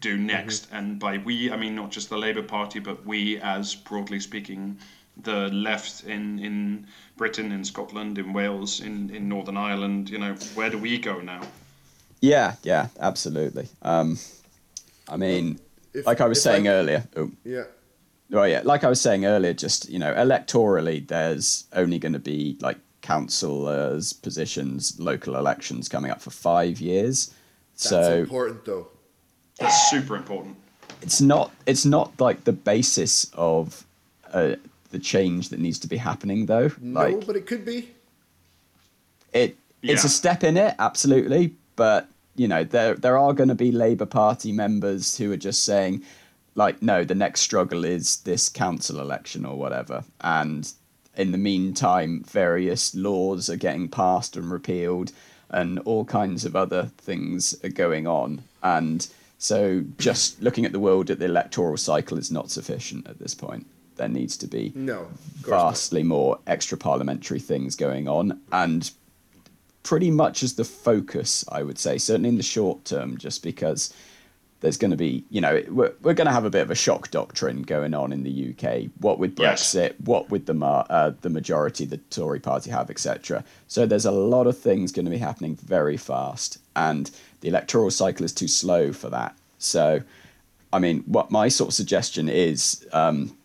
do next. And by we, I mean not just the Labour Party, but we, as broadly speaking, the left in in Britain, in Scotland, in Wales, in in Northern Ireland. You know, where do we go now? yeah, yeah, absolutely. Um, I mean, If- like I was saying I- earlier. Oh, Yeah. Well, yeah, like I was saying earlier, just you know, electorally, there's only going to be like councillors' positions, local elections coming up for five years. That's so important, though. That's super important. it's not it's not like the basis of uh, the change that needs to be happening, though. No, like but it could be. it, it's Yeah. a step in it, absolutely. But you know, there there are going to be Labour Party members who are just saying, like, no, the next struggle is this council election or whatever, and in the meantime, various laws are getting passed and repealed, and all kinds of other things are going on, and so just looking at the world at the electoral cycle is not sufficient at this point. There needs to be No. course not. vastly more extra parliamentary things going on and pretty much as the focus i would say certainly in the short term just because there's going to be you know we're, we're going to have a bit of a shock doctrine going on in the uk what with Yes. brexit what with the uh, the majority the tory party have etc so there's a lot of things going to be happening very fast and the electoral cycle is too slow for that. So i mean what my sort of suggestion is um,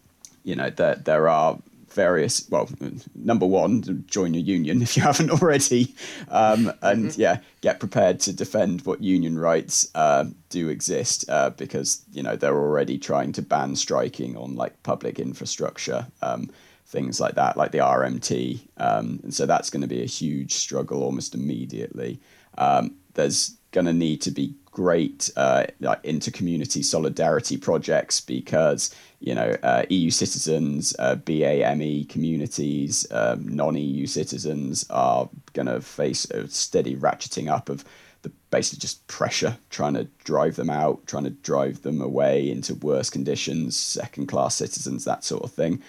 you know that there are various well number one join a union if you haven't already. Um, and yeah get prepared to defend what union rights uh, do exist uh, because you know they're already trying to ban striking on like public infrastructure um, things like that like the rmt um, and so that's going to be a huge struggle almost immediately. Um, there's going to need to be great uh, like inter-community solidarity projects because you know uh, EU citizens, uh, BAME communities, um, non-EU citizens are going to face a steady ratcheting up of the basically just pressure trying to drive them out, trying to drive them away into worse conditions, second-class citizens, that sort of thing.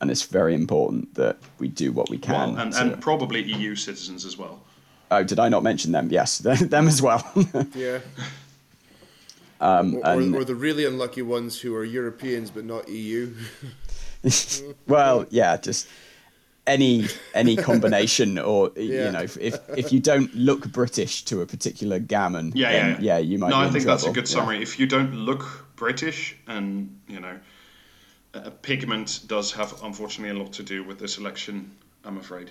And it's very important that we do what we can. Well, and, to- and probably EU citizens as well. Oh, did I not mention them? Yes, them as well. Yeah. um, Or, and- or, or the really unlucky ones who are Europeans but not EU. well, yeah, just any any combination, or Yeah. you know, if if you don't look British to a particular gammon, Yeah, then, yeah, yeah. you might. No, be I in think that's a trouble. good Yeah. summary. If you don't look British, and you know, uh, pigment does have unfortunately a lot to do with this election. I'm afraid.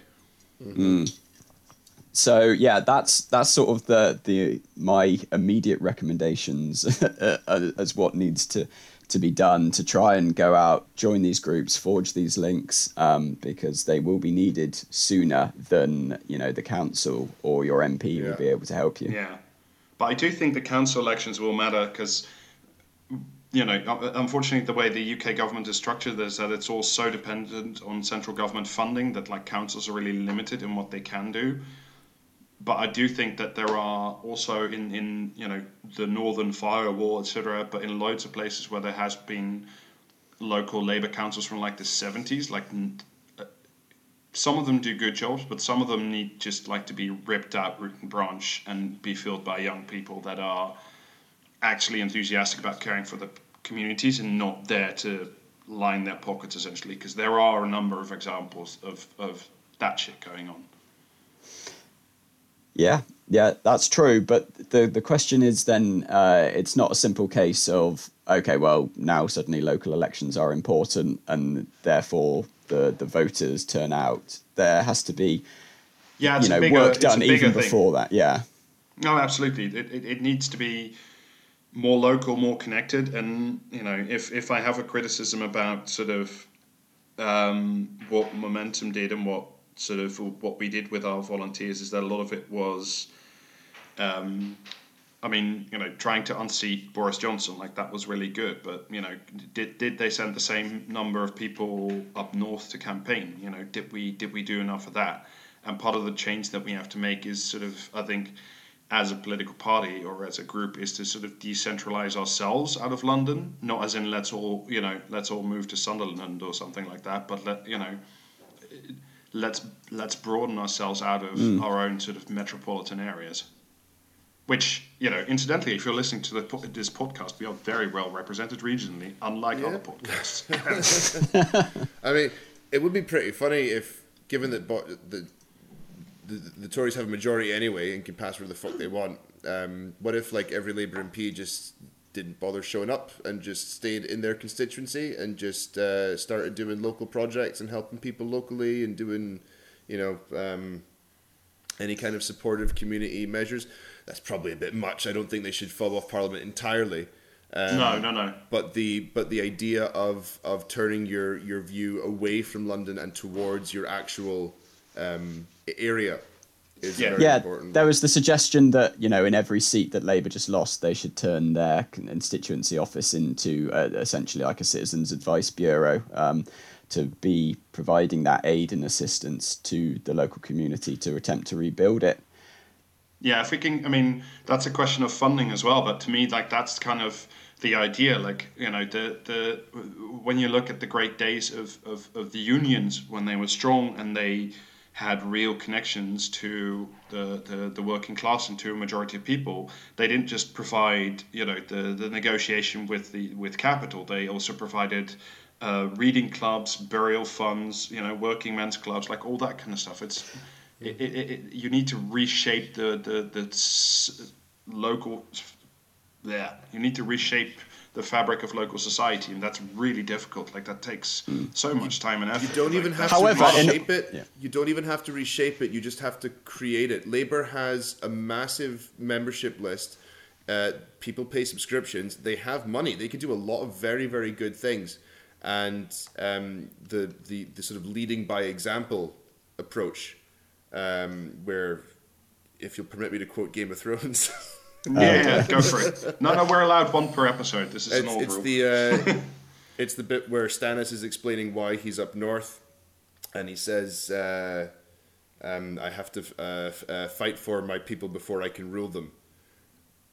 So yeah, that's that's sort of the the my immediate recommendations uh, as what needs to to be done to try and go out, join these groups, forge these links, um, because they will be needed sooner than you know the council or your MP Yeah. will be able to help you. Yeah, but I do think the council elections will matter because, you know, unfortunately, the way the UK government is structured is that it's all so dependent on central government funding that like councils are really limited in what they can do. But I do think that there are also in, in you know the northern firewall, etc. But in loads of places where there has been local Labour councils from like the seventies, like uh, some of them do good jobs, but some of them need just like to be ripped out root and branch and be filled by young people that are actually enthusiastic about caring for the communities and not there to line their pockets essentially. Because there are a number of examples of, of that shit going on. Yeah, yeah, that's true. But the the question is then, uh, it's not a simple case of okay, well now suddenly local elections are important and therefore the the voters turn out. There has to be Yeah, you know bigger, work done even thing. before that. Yeah, No, absolutely. It, it, it needs to be more local, more connected. And, you know, if, if I have a criticism about sort of um, what Momentum did and what sort of what we did with our volunteers, is that a lot of it was um, I mean, you know, trying to unseat Boris Johnson, like that was really good. But you know, did did they send the same number of people up north to campaign? You know, did we did we do enough of that? And part of the change that we have to make is sort of, I think, as a political party or as a group, is to sort of decentralize ourselves out of London. Not as in let's all you know let's all move to Sunderland or something like that, but let you know. Let's let's broaden ourselves out of mm. our own sort of metropolitan areas which you know incidentally if you're listening to the, this podcast we are very well represented regionally unlike yeah. other podcasts i mean it would be pretty funny if given that the, the, the tories have a majority anyway and can pass where the fuck they want um, what if like every labour mp just didn't bother showing up and just stayed in their constituency and just uh, started doing local projects and helping people locally and doing you know um, any kind of supportive community measures that's probably a bit much. I don't think they should fall off Parliament entirely. Um, no, no, no. But the but the idea of of turning your your view away from London and towards your actual um, area is yeah. yeah, important. There was the suggestion that you know in every seat that Labour just lost, they should turn their constituency office into uh, essentially like a citizens' advice bureau. Um, to be providing that aid and assistance to the local community to attempt to rebuild it. Yeah, if we can, I mean, that's a question of funding as well. But to me, like that's kind of the idea. Like you know, the the when you look at the great days of of, of the unions when they were strong and they had real connections to the, the, the working class and to a majority of people. They didn't just provide, you know, the, the negotiation with the with capital. They also provided uh, reading clubs, burial funds, you know, working men's clubs, like all that kind of stuff. It's it, it, it, you need to reshape the the, the local. Yeah, you need to reshape the fabric of local society, and that's really difficult. Like that takes mm. so much time and effort. You don't even have However, to reshape it. Yeah. You don't even have to reshape it. You just have to create it. Labour has a massive membership list. Uh, people pay subscriptions. They have money. They can do a lot of very, very good things. And um, the, the the sort of leading by example approach um, where, if you'll permit me to quote Game of Thrones. yeah, yeah, go for it. No, no, we're allowed one per episode. This is it's, an old it's rule. The, uh, it's the bit where Stannis is explaining why he's up north, and he says, uh, um, "I have to uh, uh fight for my people before I can rule them."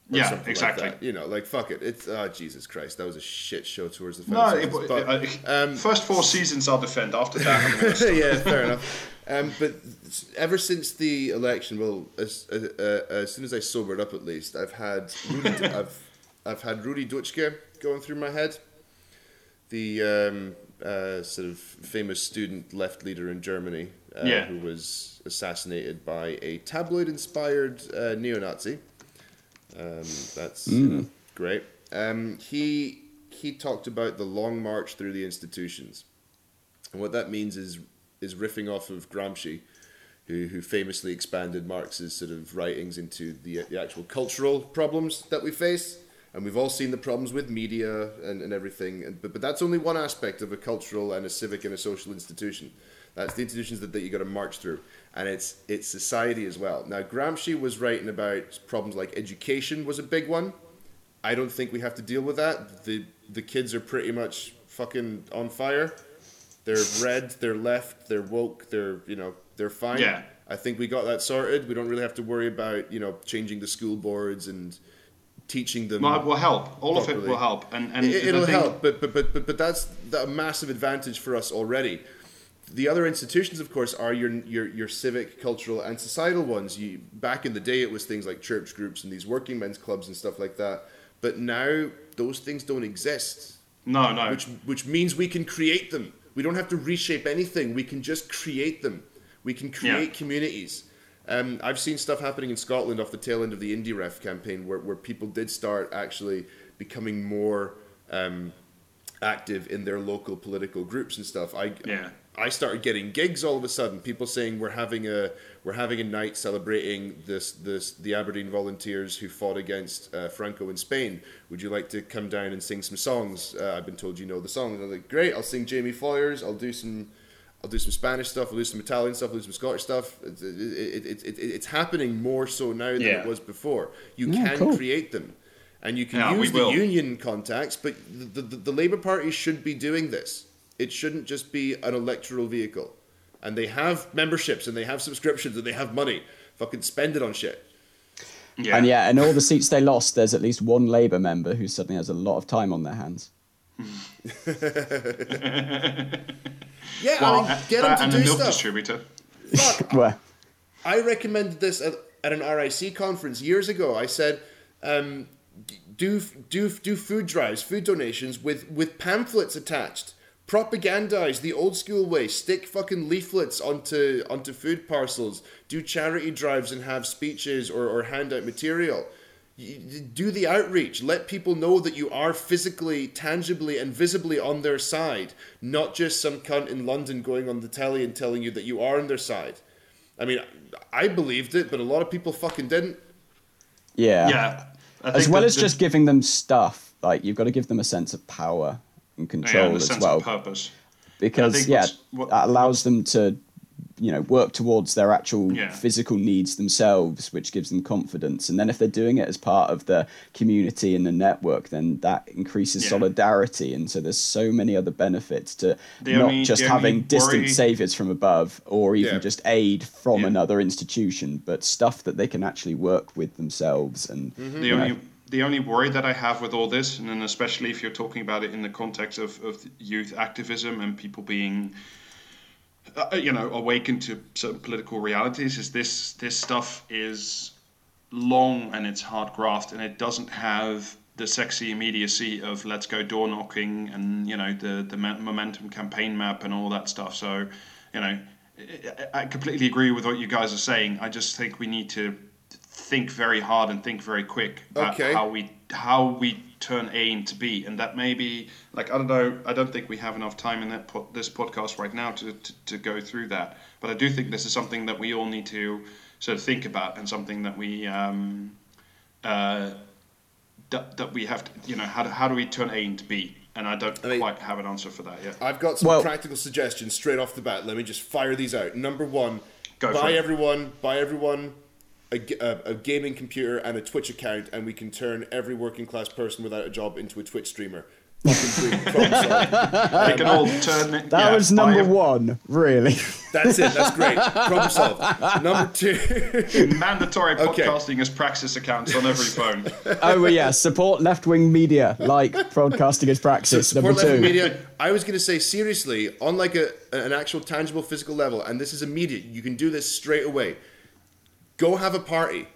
yeah, exactly. Like you know, like fuck it. It's oh Jesus Christ, that was a shit show towards the no. It, but, um, first four seasons I'll defend. After that, yeah, fair enough. Um, but ever since the election, well, as, uh, uh, as soon as I sobered up, at least, I've had Rudi, I've I've had Rudi Dutschke going through my head, the um, uh, sort of famous student left leader in Germany, uh, yeah. who was assassinated by a tabloid-inspired uh, neo-Nazi. Um, that's mm. great. Um, he he talked about the long march through the institutions, and what that means is is riffing off of Gramsci, who, who famously expanded Marx's sort of writings into the, the actual cultural problems that we face. And we've all seen the problems with media and, and everything. And, but, but that's only one aspect of a cultural and a civic and a social institution. That's the institutions that, that you got to march through. And it's, it's society as well. Now, Gramsci was writing about problems like education was a big one. I don't think we have to deal with that. The, the kids are pretty much fucking on fire. They're red, they're left, they're woke, they're you know they're fine. Yeah. I think we got that sorted. We don't really have to worry about you know changing the school boards and teaching them. Well, it will help. All properly. of it will help, and and it, will help. But but but but but that's a massive advantage for us already. The other institutions, of course, are your your your civic, cultural, and societal ones. You back in the day, it was things like church groups and these working men's clubs and stuff like that. But now those things don't exist. No, no. Which which means we can create them. We don't have to reshape anything. We can just create them. We can create yeah. communities. Um, I've seen stuff happening in Scotland off the tail end of the IndyRef campaign where, where people did start actually becoming more um, active in their local political groups and stuff. I, yeah. I started getting gigs all of a sudden. People saying we're having a we're having a night celebrating this this the Aberdeen volunteers who fought against uh, Franco in Spain. Would you like to come down and sing some songs? Uh, I've been told you know the songs. I'm like, great. I'll sing Jamie Foyers. I'll do some. I'll do some Spanish stuff. I'll do some Italian stuff. I'll do some Scottish stuff. It's, it, it, it, it, it's happening more so now than Yeah. it was before. You Yeah, can cool. create them, and you can Yeah, use the will. union contacts. But the, the, the Labour Party should be doing this. It shouldn't just be an electoral vehicle. And they have memberships and they have subscriptions and they have money. Fucking spend it on shit. Yeah. And yeah, and all the seats they lost, there's at least one Labour member who suddenly has a lot of time on their hands. Yeah, Well, I mean, get them to and do the milk stuff. distributor. Fuck, Well, I recommended this at, at an RIC conference years ago. I said, um, do do do food drives, food donations with with pamphlets attached. Propagandize the old school way. Stick fucking leaflets onto onto food parcels. Do charity drives and have speeches or, or hand out material. Y- Do the outreach. Let people know that you are physically, tangibly, and visibly on their side, not just some cunt in London going on the telly and telling you that you are on their side. I mean, I believed it, but a lot of people fucking didn't. yeah. Yeah. As well as just giving them stuff, like you've got to give them a sense of power and yeah, control as sense well. of purpose. because yeah, what- that allows them to, you know, work towards their actual Yeah. physical needs themselves, which gives them confidence. And then if they're doing it as part of the community and the network, then that increases Yeah. solidarity. And so there's so many other benefits to The not only- just having distant worry- saviors from above or even Yeah. just aid from Yeah. another institution, but stuff that they can actually work with themselves and mm-hmm. The you know, only the only worry that I have with all this, and especially if you're talking about it in the context of, of youth activism and people being, uh, you know, awakened to certain political realities, is this this stuff is long and it's hard graft, and it doesn't have the sexy immediacy of let's go door knocking and you know the the momentum campaign map and all that stuff. So, you know, I completely agree with what you guys are saying. I just think we need to think very hard and think very quick about Okay. how we how we turn A into B, and that may be like I don't know. I don't think we have enough time in that po- this podcast right now to, to to go through that. But I do think this is something that we all need to sort of think about, and something that we um, uh, that, that we have to you know how do, how do we turn A into B? And I don't I mean- quite have an answer for that yet. I've got some Well- practical suggestions straight off the bat. Let me just fire these out. Number one, Go buy everyone, buy everyone a, g- a- a gaming computer and a Twitch account, and we can turn every working class person without a job into a Twitch streamer. Fucking boom, problem solved. we can all um, turn it. that yeah, was number a- one, really. That's it. That's great. Problem solved. Number two. Mandatory Okay. podcasting as praxis accounts on every phone. oh well, yeah, support left wing media like broadcasting as praxis. support number two. media. I was going to say seriously, on like a an actual tangible physical level, and this is immediate. You can do this straight away. Go have a party.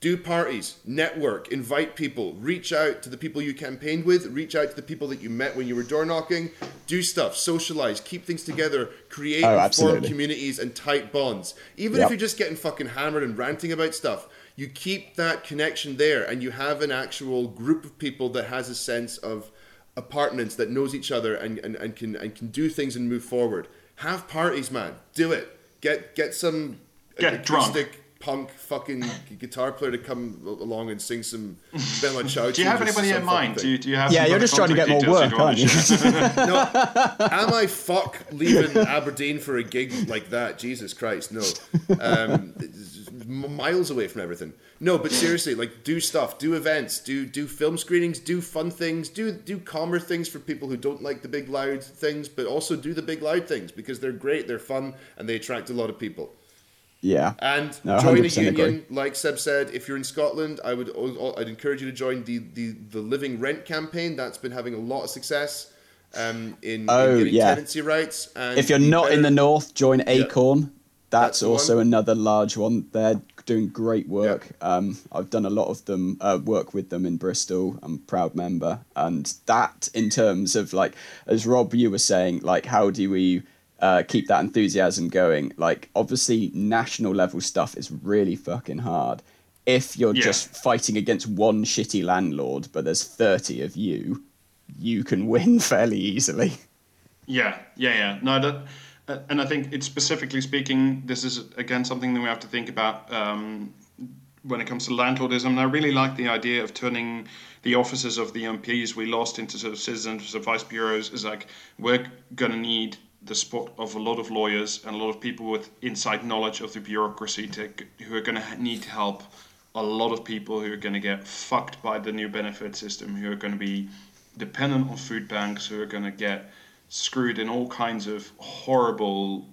Do parties, network, invite people, reach out to the people you campaigned with, reach out to the people that you met when you were door knocking, do stuff, socialize, keep things together, create Oh, and form communities and tight bonds. Even Yep. if you're just getting fucking hammered and ranting about stuff, you keep that connection there and you have an actual group of people that has a sense of apartments that knows each other and, and, and can and can do things and move forward. Have parties, man. Do it. Get get some Get drunk. Acoustic punk fucking guitar player to come along and sing some Bella Ciao. Do you have anybody in mind? Do you, do you have Yeah, you're just trying to get more work, you'd want to aren't you? no, am I fuck leaving Aberdeen for a gig like that? Jesus Christ, no. Um, miles away from everything. No, but seriously, like do stuff, do events, do do film screenings, do fun things, do do calmer things for people who don't like the big loud things, but also do the big loud things because they're great, they're fun, and they attract a lot of people. Yeah. And No, join a union, agree. like Seb said. If you're in Scotland, I would I'd encourage you to join the, the, the Living Rent campaign. That's been having a lot of success um, in, Oh, in getting yeah. tenancy rights. And If you're you not in the north, join Acorn. That's That's, also one. another large one. They're doing great work. Um, I've done a lot of them, uh, work with them in Bristol. I'm a proud member. And that, in terms of like, as Rob, you were saying, like, how do we uh, keep that enthusiasm going? Like, obviously, national level stuff is really fucking hard. If you're Yeah. just fighting against one shitty landlord, but there's 30 of you, you can win fairly easily. Yeah, yeah, yeah. No, that, uh, and I think it's specifically speaking, this is again something that we have to think about um, when it comes to landlordism. And I really like the idea of turning the offices of the MPs we lost into sort of citizens advice bureaus. Is like we're going to need the spot of a lot of lawyers and a lot of people with inside knowledge of the bureaucracy to, who are going to need help. A lot of people who are going to get fucked by the new benefit system, who are going to be dependent on food banks, who are going to get screwed in all kinds of horrible,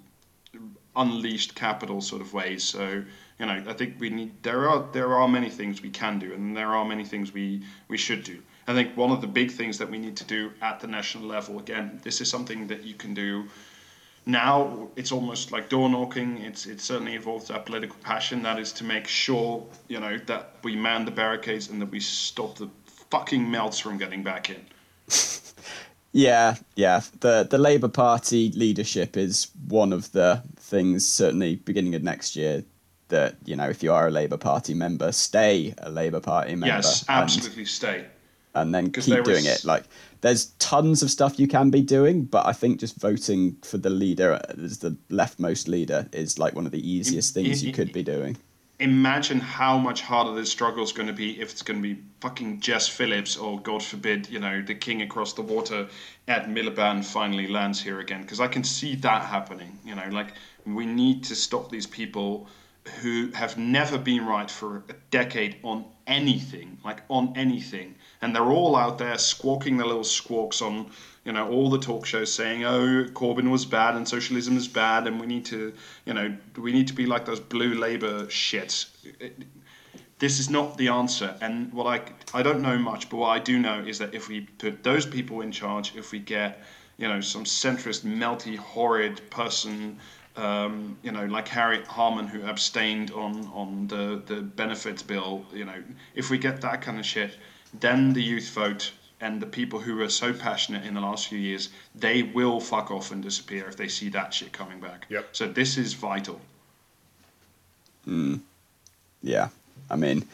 unleashed capital sort of ways. So you know, I think we need there are there are many things we can do, and there are many things we we should do. I think one of the big things that we need to do at the national level, again, this is something that you can do now. It's almost like door knocking. It's it certainly involves our political passion. That is to make sure you know that we man the barricades and that we stop the fucking melts from getting back in. yeah, yeah. The the Labour Party leadership is one of the things certainly beginning of next year that you know if you are a Labour Party member, stay a Labour Party member. Yes, absolutely stay and then keep doing it. Like there's tons of stuff you can be doing, but I think just voting for the leader as the leftmost leader is like one of the easiest things you could be doing. Imagine how much harder this struggle is going to be if it's going to be fucking Jess Phillips or God forbid, you know, the king across the water Ed Miliband finally lands here again. Because I can see that happening. You know, like we need to stop these people who have never been right for a decade on anything, like on anything and they're all out there squawking their little squawks on you know all the talk shows saying oh Corbyn was bad and socialism is bad and we need to you know we need to be like those blue Labour shits. This is not the answer, and what I I don't know much, but what I do know is that if we put those people in charge, if we get you know some centrist, melty, horrid person um, you know, like Harriet Harman who abstained on on the the benefits bill. You know, if we get that kind of shit, then the youth vote and the people who were so passionate in the last few years, they will fuck off and disappear if they see that shit coming back. Yep. So this is vital. Mm. Yeah. I mean,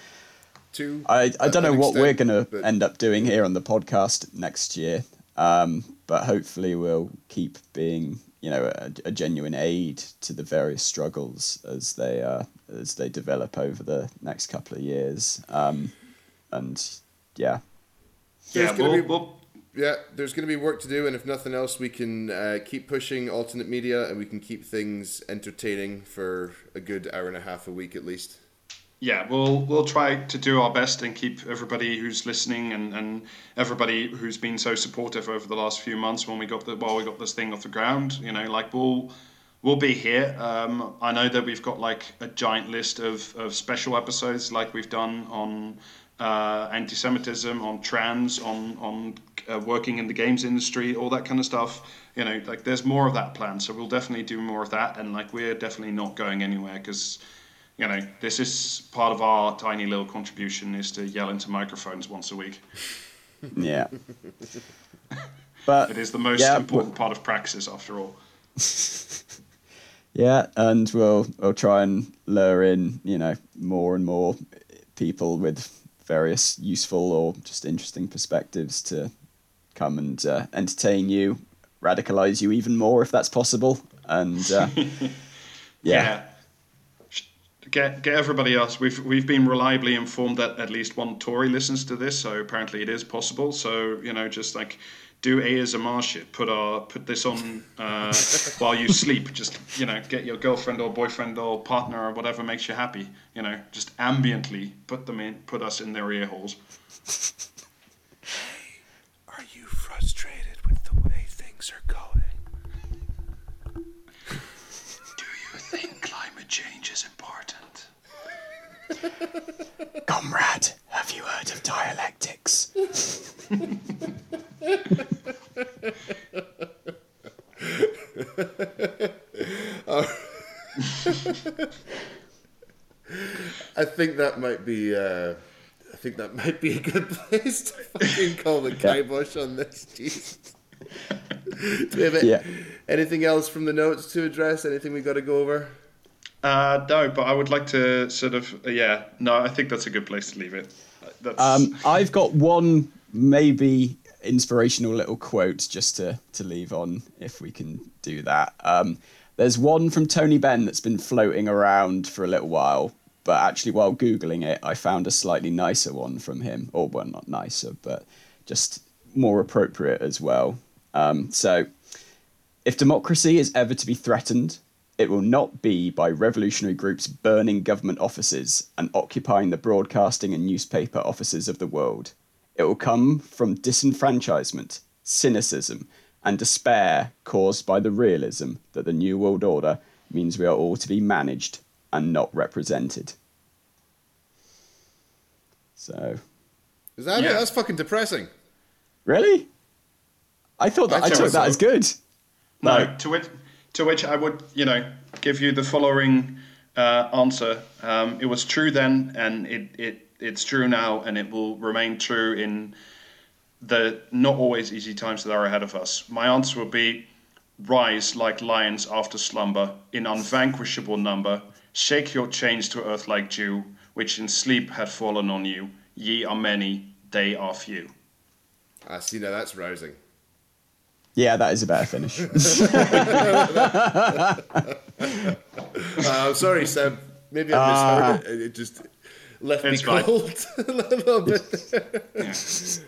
to I, I don't know what extent, we're going to end up doing here on the podcast next year, um, but hopefully we'll keep being, you know, a, a, genuine aid to the various struggles as they uh, as they develop over the next couple of years. Um, and yeah. yeah, we'll, be, we'll, yeah, there's going to be work to do, and if nothing else, we can uh, keep pushing alternate media, and we can keep things entertaining for a good hour and a half a week at least. Yeah, we'll we'll try to do our best and keep everybody who's listening and, and everybody who's been so supportive over the last few months when we got the while we got this thing off the ground. You know, like we'll we'll be here. Um, I know that we've got like a giant list of, of special episodes like we've done on uh, anti-Semitism, on trans, on on uh, working in the games industry, all that kind of stuff. You know, like there's more of that planned, so we'll definitely do more of that, and like we're definitely not going anywhere because. You know, this is part of our tiny little contribution is to yell into microphones once a week. Yeah. but it is the most yeah, important part of praxis after all. yeah, and we'll we'll try and lure in, you know, more and more people with various useful or just interesting perspectives to come and uh, entertain you, radicalize you even more if that's possible, and uh, yeah. yeah. Get, get everybody else. We've we've been reliably informed that at least one Tory listens to this, so apparently it is possible. So you know, just like do ASMR shit. Put our put this on uh, while you sleep. Just you know, get your girlfriend or boyfriend or partner or whatever makes you happy. You know, just ambiently put them in, put us in their ear holes. Hey, Are you frustrated with the way things are going? Comrade, have you heard of dialectics? I think that might be. Uh, I think that might be a good place to fucking call the kibosh on this. Jesus. Do we have yeah. anything else from the notes to address? Anything we got to go over? Uh, no, but I would like to sort of. Yeah, no, I think that's a good place to leave it. Um, I've got one maybe inspirational little quote just to to leave on if we can do that. Um, there's one from Tony Benn that's been floating around for a little while, but actually while googling it, I found a slightly nicer one from him, or well, not nicer, but just more appropriate as well. Um, so If democracy is ever to be threatened, it will not be by revolutionary groups burning government offices and occupying the broadcasting and newspaper offices of the world. It will come from disenfranchisement, cynicism, and despair caused by the realism that the New World Order means we are all to be managed and not represented. So, Is that Yeah. it? That's fucking depressing. really? I thought that I That's took that so. as good. No, No. to which to which I would, you know, give you the following uh, answer. Um, it was true then, and it, it it's true now, and it will remain true in the not always easy times that are ahead of us. My answer would be rise like lions after slumber, in unvanquishable number. Shake your chains to earth like dew, which in sleep had fallen on you. Ye are many, they are few. I see now that's rousing. Yeah, that is a better finish. Uh, I'm sorry, Seb. Maybe I Ah. misheard it. It just left It's me cold a little bit.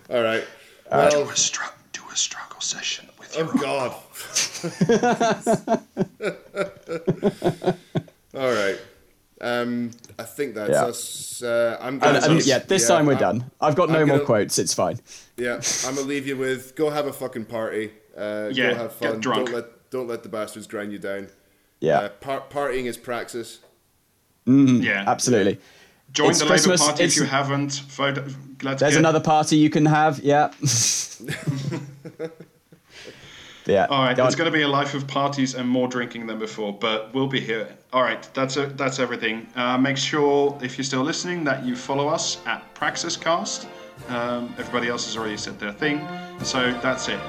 All right. Well, a stru- do a struggle session with oh God. All right. Um, I think that's Yeah. us. Uh, I'm and, gonna. and yeah, this time we're I'm- done. I've got no I'm more quotes. It's fine. Yeah, I'm gonna leave you with go have a fucking party. Uh, Yeah, go have get fun. drunk. Don't let don't let the bastards grind you down. Yeah, Uh, par- partying is praxis. Yeah. absolutely. Join It's the Christmas, Labour Party if you haven't. Vote. Let's There's get- another party you can have. Yeah. yeah. All right, go it's going to be a life of parties and more drinking than before, but we'll be here. All right, that's a, that's everything. Uh, make sure if you're still listening that you follow us at PraxisCast. Um, everybody else has already said their thing, so that's it.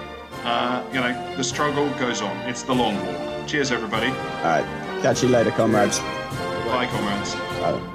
Uh, you know, the struggle goes on. It's the long haul. Cheers, everybody. All right. Catch you later, comrades. Bye, comrades. Bye.